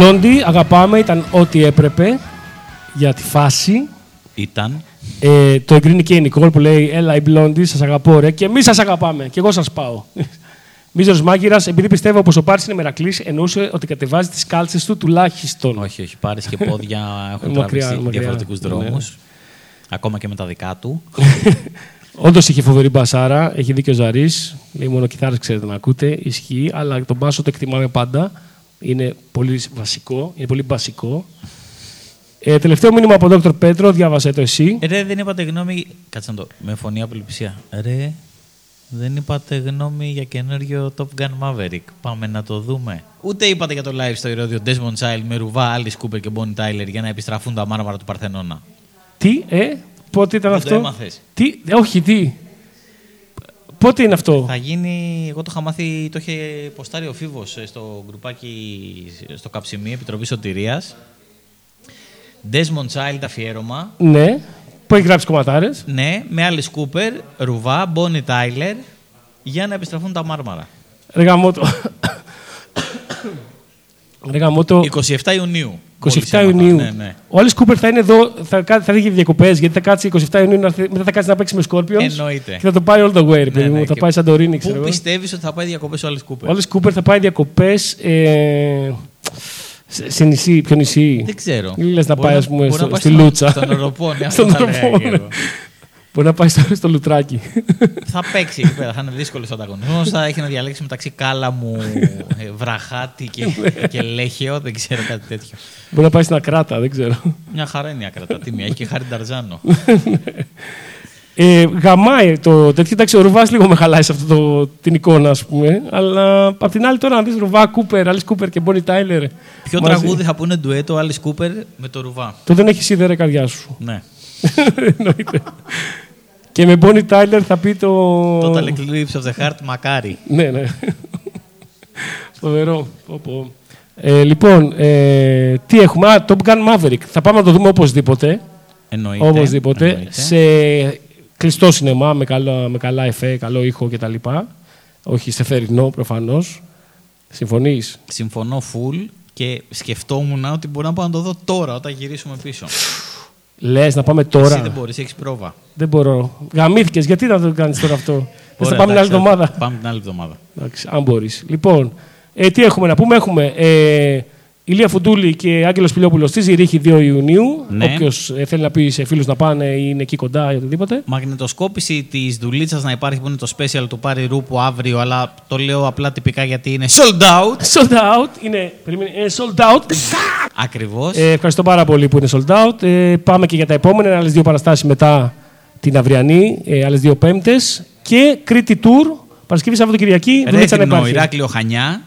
Blondie, αγαπάμε, ήταν ό,τι έπρεπε. για τη φάση.
Ήταν.
Ε, το εγκρίνει και η Νικόλ που λέει Έλα, η Μπλόντι, σας αγαπώ, ρε. Και εμείς σας αγαπάμε. Και εγώ σας πάω. Μίζο Μάγκυρα, επειδή πιστεύω πως ο Πάρη είναι μερακλής, εννοούσε ότι κατεβάζει τις κάλτσες του τουλάχιστον.
Όχι, όχι. Πάρεις και πόδια έχουν
Μακριά,
τραβήξει
μακριά.
διαφορετικούς
Ναι.
δρόμους. Ακόμα και με τα δικά του.
Όντως είχε φοβερή μπασάρα, έχει δίκιο ο Ζαρή. Λέει μόνο κιθάρες ξέρετε να ακούτε, ισχύει, αλλά τον μπάσο το εκτιμάμε πάντα. Είναι πολύ βασικό, είναι πολύ βασικό. Ε, τελευταίο μήνυμα από τον Dr. Πέτρο, διάβασε το εσύ.
Ρε, δεν είπατε γνώμη. Κάτσε να το. Με φωνή απολυψία. Ρε, δεν είπατε γνώμη για καινούριο Top Gun Maverick. Πάμε να το δούμε. Ούτε είπατε για το live στο ηρώδιο Desmond Child με ρουβά, Alice Cooper και Bonnie Tyler για να επιστραφούν τα μάρμαρα του Παρθενώνα.
Τι, ε, πότε ήταν
Δεν το
αυτό;
έμαθες.
Τι, ε, όχι, τι. Πότε είναι αυτό;
Θα γίνει. Εγώ το είχα μάθει, το είχε ποστάρει ο Φίβος στο γκρουπάκι στο Καψιμί, Επιτροπή Σωτηρίας. Desmond Child αφιέρωμα.
Ναι, που έχει γράψει κομματάρες.
Ναι, με Alice Cooper, Ρουβά, Bonnie Tyler για να επιστραφούν τα μάρμαρα.
Ρε γαμώτο. Ρε γαμώτο.
27 Ιουνίου.
27
Μόλις έμαθα.
Ιουνίου.
Ναι, ναι.
Ο Άλλη Κούπερ θα είναι εδώ, θα, κα- θα δει διακοπές γιατί θα κάτσει 27 Ιουνίου, να έρθει- μετά θα κάτσει να παίξει με Σκόρπιον.
Εννοείται.
Και θα το πάει all the way, ρε παιδί
Ναι,
μου.
ναι,
Θα
και
πάει σαν Τωρίνη, ξέρω
Πού
εγώ.
πιστεύεις ότι θα πάει διακοπές ο Alice Cooper.
Ο Άλλη Κούπερ θα πάει διακοπές ε, σε, σε νησί, ποιο νησί.
Δεν ξέρω.
Μην λες να
Μπορεί
πάει, ας πούμε,
μπορεί
στο-
να πάει
στη
στον-
Λούτσα.
Στον Οροπόνη. αυτό
Στον
θα λέγα
Οροπόνη.
και εγώ.
Μπορεί να πάει στο, στο λουτράκι.
Θα παίξει εκεί πέρα, θα είναι δύσκολος ο ανταγωνισμός. Θα έχει να διαλέξει μεταξύ κάλαμου, ε, βραχάτη και, και λέχαιο. Δεν ξέρω κάτι τέτοιο.
Μπορεί να πάει στην Ακράτα, δεν ξέρω.
Μια χαρά είναι η άκρα. Τίμια. Έχει και χάρη Νταρζάνο.
Ε, γαμάει το τέτοιο. Εντάξει, ο Ρουβάς λίγο με χαλάει σε αυτό το, την εικόνα, ας πούμε. Αλλά απ' την άλλη τώρα, αν δεις Ρουβά, Κούπερ, Άλλη Κούπερ και Μπόνι Τάιλερ.
Ποιο τραγούδι θα πούνε ντουέτο ο Alice Cooper με το Ρουβά;
Το δεν έχεις είδε ρε καρδιά σου.
Ναι.
Εννοείται. και με Μπόνι Τάιλερ θα πει το.
Total Eclipse of the Heart, μακάρι.
Ναι, ναι. Φοβερό. Πω, πω. Ε, λοιπόν, ε, τι έχουμε; Α, Top Gun Maverick. Θα πάμε να το δούμε οπωσδήποτε.
Εννοείται.
Οπωσδήποτε.
Εννοείται.
Σε κλειστό σινεμά με καλά, με καλά εφέ, καλό ήχο κτλ. Όχι σε θερινό προφανώς. Συμφωνείς;
Συμφωνώ full και σκεφτόμουν ότι μπορεί να πάω να το δω τώρα όταν γυρίσουμε πίσω.
Λες να πάμε τώρα.
Εσύ δεν μπορείς, έχεις πρόβα.
Δεν μπορώ. Γαμήθηκες. Γιατί να το κάνεις τώρα αυτό; Θες
Ωραία,
να πάμε την άλλη
εντάξει,
εβδομάδα.
Πάμε την άλλη εβδομάδα.
Εντάξει, αν μπορείς. Λοιπόν, ε, τι έχουμε να πούμε; Έχουμε ε, Ηλία Φουντούλη και Άγγελος Πιλιόπουλο στη Ζηρίχη 2 Ιουνίου.
Ναι.
Όποιος θέλει να πει σε φίλους να πάνε ή είναι εκεί κοντά ή οτιδήποτε.
Μαγνητοσκόπηση της δουλίτσας να υπάρχει που είναι το special του Πάρη Ρούπου αύριο, αλλά το λέω απλά τυπικά γιατί είναι sold out.
Sold out. Είναι, περίμενε, είναι sold out.
Ακριβώς.
Ε, ευχαριστώ πάρα πολύ που είναι sold out. Ε, πάμε και για τα επόμενα. Άλλες δύο παραστάσεις μετά την αυριανή. Ε, Άλλες δύο Πέμπτες. Και Κρήτη Tour. Παρασκευή Σαββατοκυριακή. Δουλίτσα να
Ρέθινο,
υπάρχει.
Ηράκλειο, Χανιά.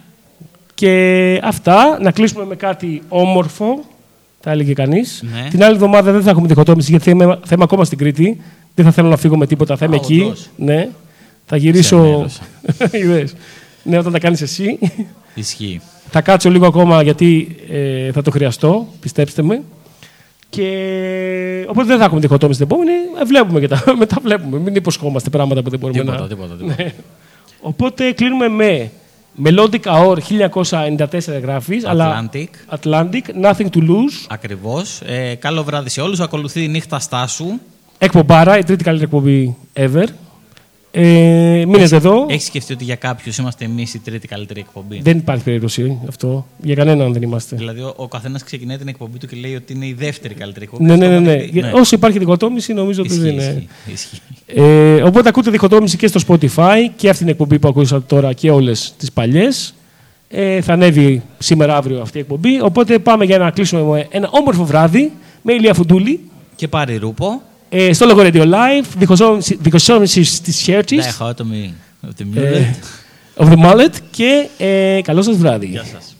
Και αυτά. Να κλείσουμε με κάτι όμορφο. Θα έλεγε κανείς.
Ναι.
Την άλλη εβδομάδα δεν θα έχουμε διχοτόμηση γιατί θα είμαι, θα είμαι ακόμα στην Κρήτη. Δεν θα θέλω να φύγω με τίποτα. Θα είμαι
Α,
εκεί.
όντως.
Ναι. Θα γυρίσω.
Ξεμέλος.
Είδες. ναι, όταν τα κάνεις εσύ.
Ισχύει.
Θα κάτσω λίγο ακόμα γιατί ε, θα το χρειαστώ, πιστέψτε με. Και οπότε δεν θα έχουμε διχοτόμηση την επόμενη. Ε, βλέπουμε και τα, μετά βλέπουμε. Μην υποσχόμαστε πράγματα που δεν μπορούμε
Τίποτα,
να.
τίποτα, τίποτα.
Ναι. Οπότε κλείνουμε με Melodic Hour 1994 γράφεις, αλλά
Atlantic.
Atlantic, Nothing to Lose.
Ακριβώς. Ε, καλό βράδυ σε όλους. Ακολουθεί η νύχτα στάσου.
Εκπομπάρα, η τρίτη καλύτερη εκπομπή ever. Ε, μείνετε εδώ.
Έχεις σκεφτεί ότι για κάποιους είμαστε εμείς η τρίτη καλύτερη εκπομπή;
Δεν υπάρχει περίπτωση αυτό. Για κανέναν δεν είμαστε.
Δηλαδή, ο, ο καθένας ξεκινάει την εκπομπή του και λέει ότι είναι η δεύτερη καλύτερη εκπομπή.
Ναι, ναι, ναι.
Αυτό
ναι.
είναι-
Για- Όσο υπάρχει διχοτόμηση, νομίζω ότι
Ισχύει,
δεν είναι.
ισχύει, ισχύει.
Ε, οπότε ακούτε διχοτόμηση και στο Spotify και αυτή την εκπομπή που ακούσατε τώρα και όλες τις παλιές. Ε, θα ανέβει σήμερα αύριο αυτή η εκπομπή. Οπότε πάμε για να κλείσουμε με ένα όμορφο βράδυ με Ηλία Φουντούλη
Και πάρει ρούπο.
Ε, στο Logo Radio Live, διχοσόμηση- διχοσόμηση της χέρτης
Dichotomy of the
ε,
mullet.
of the Mullet και ε, καλό σας βράδυ.
Γεια σας.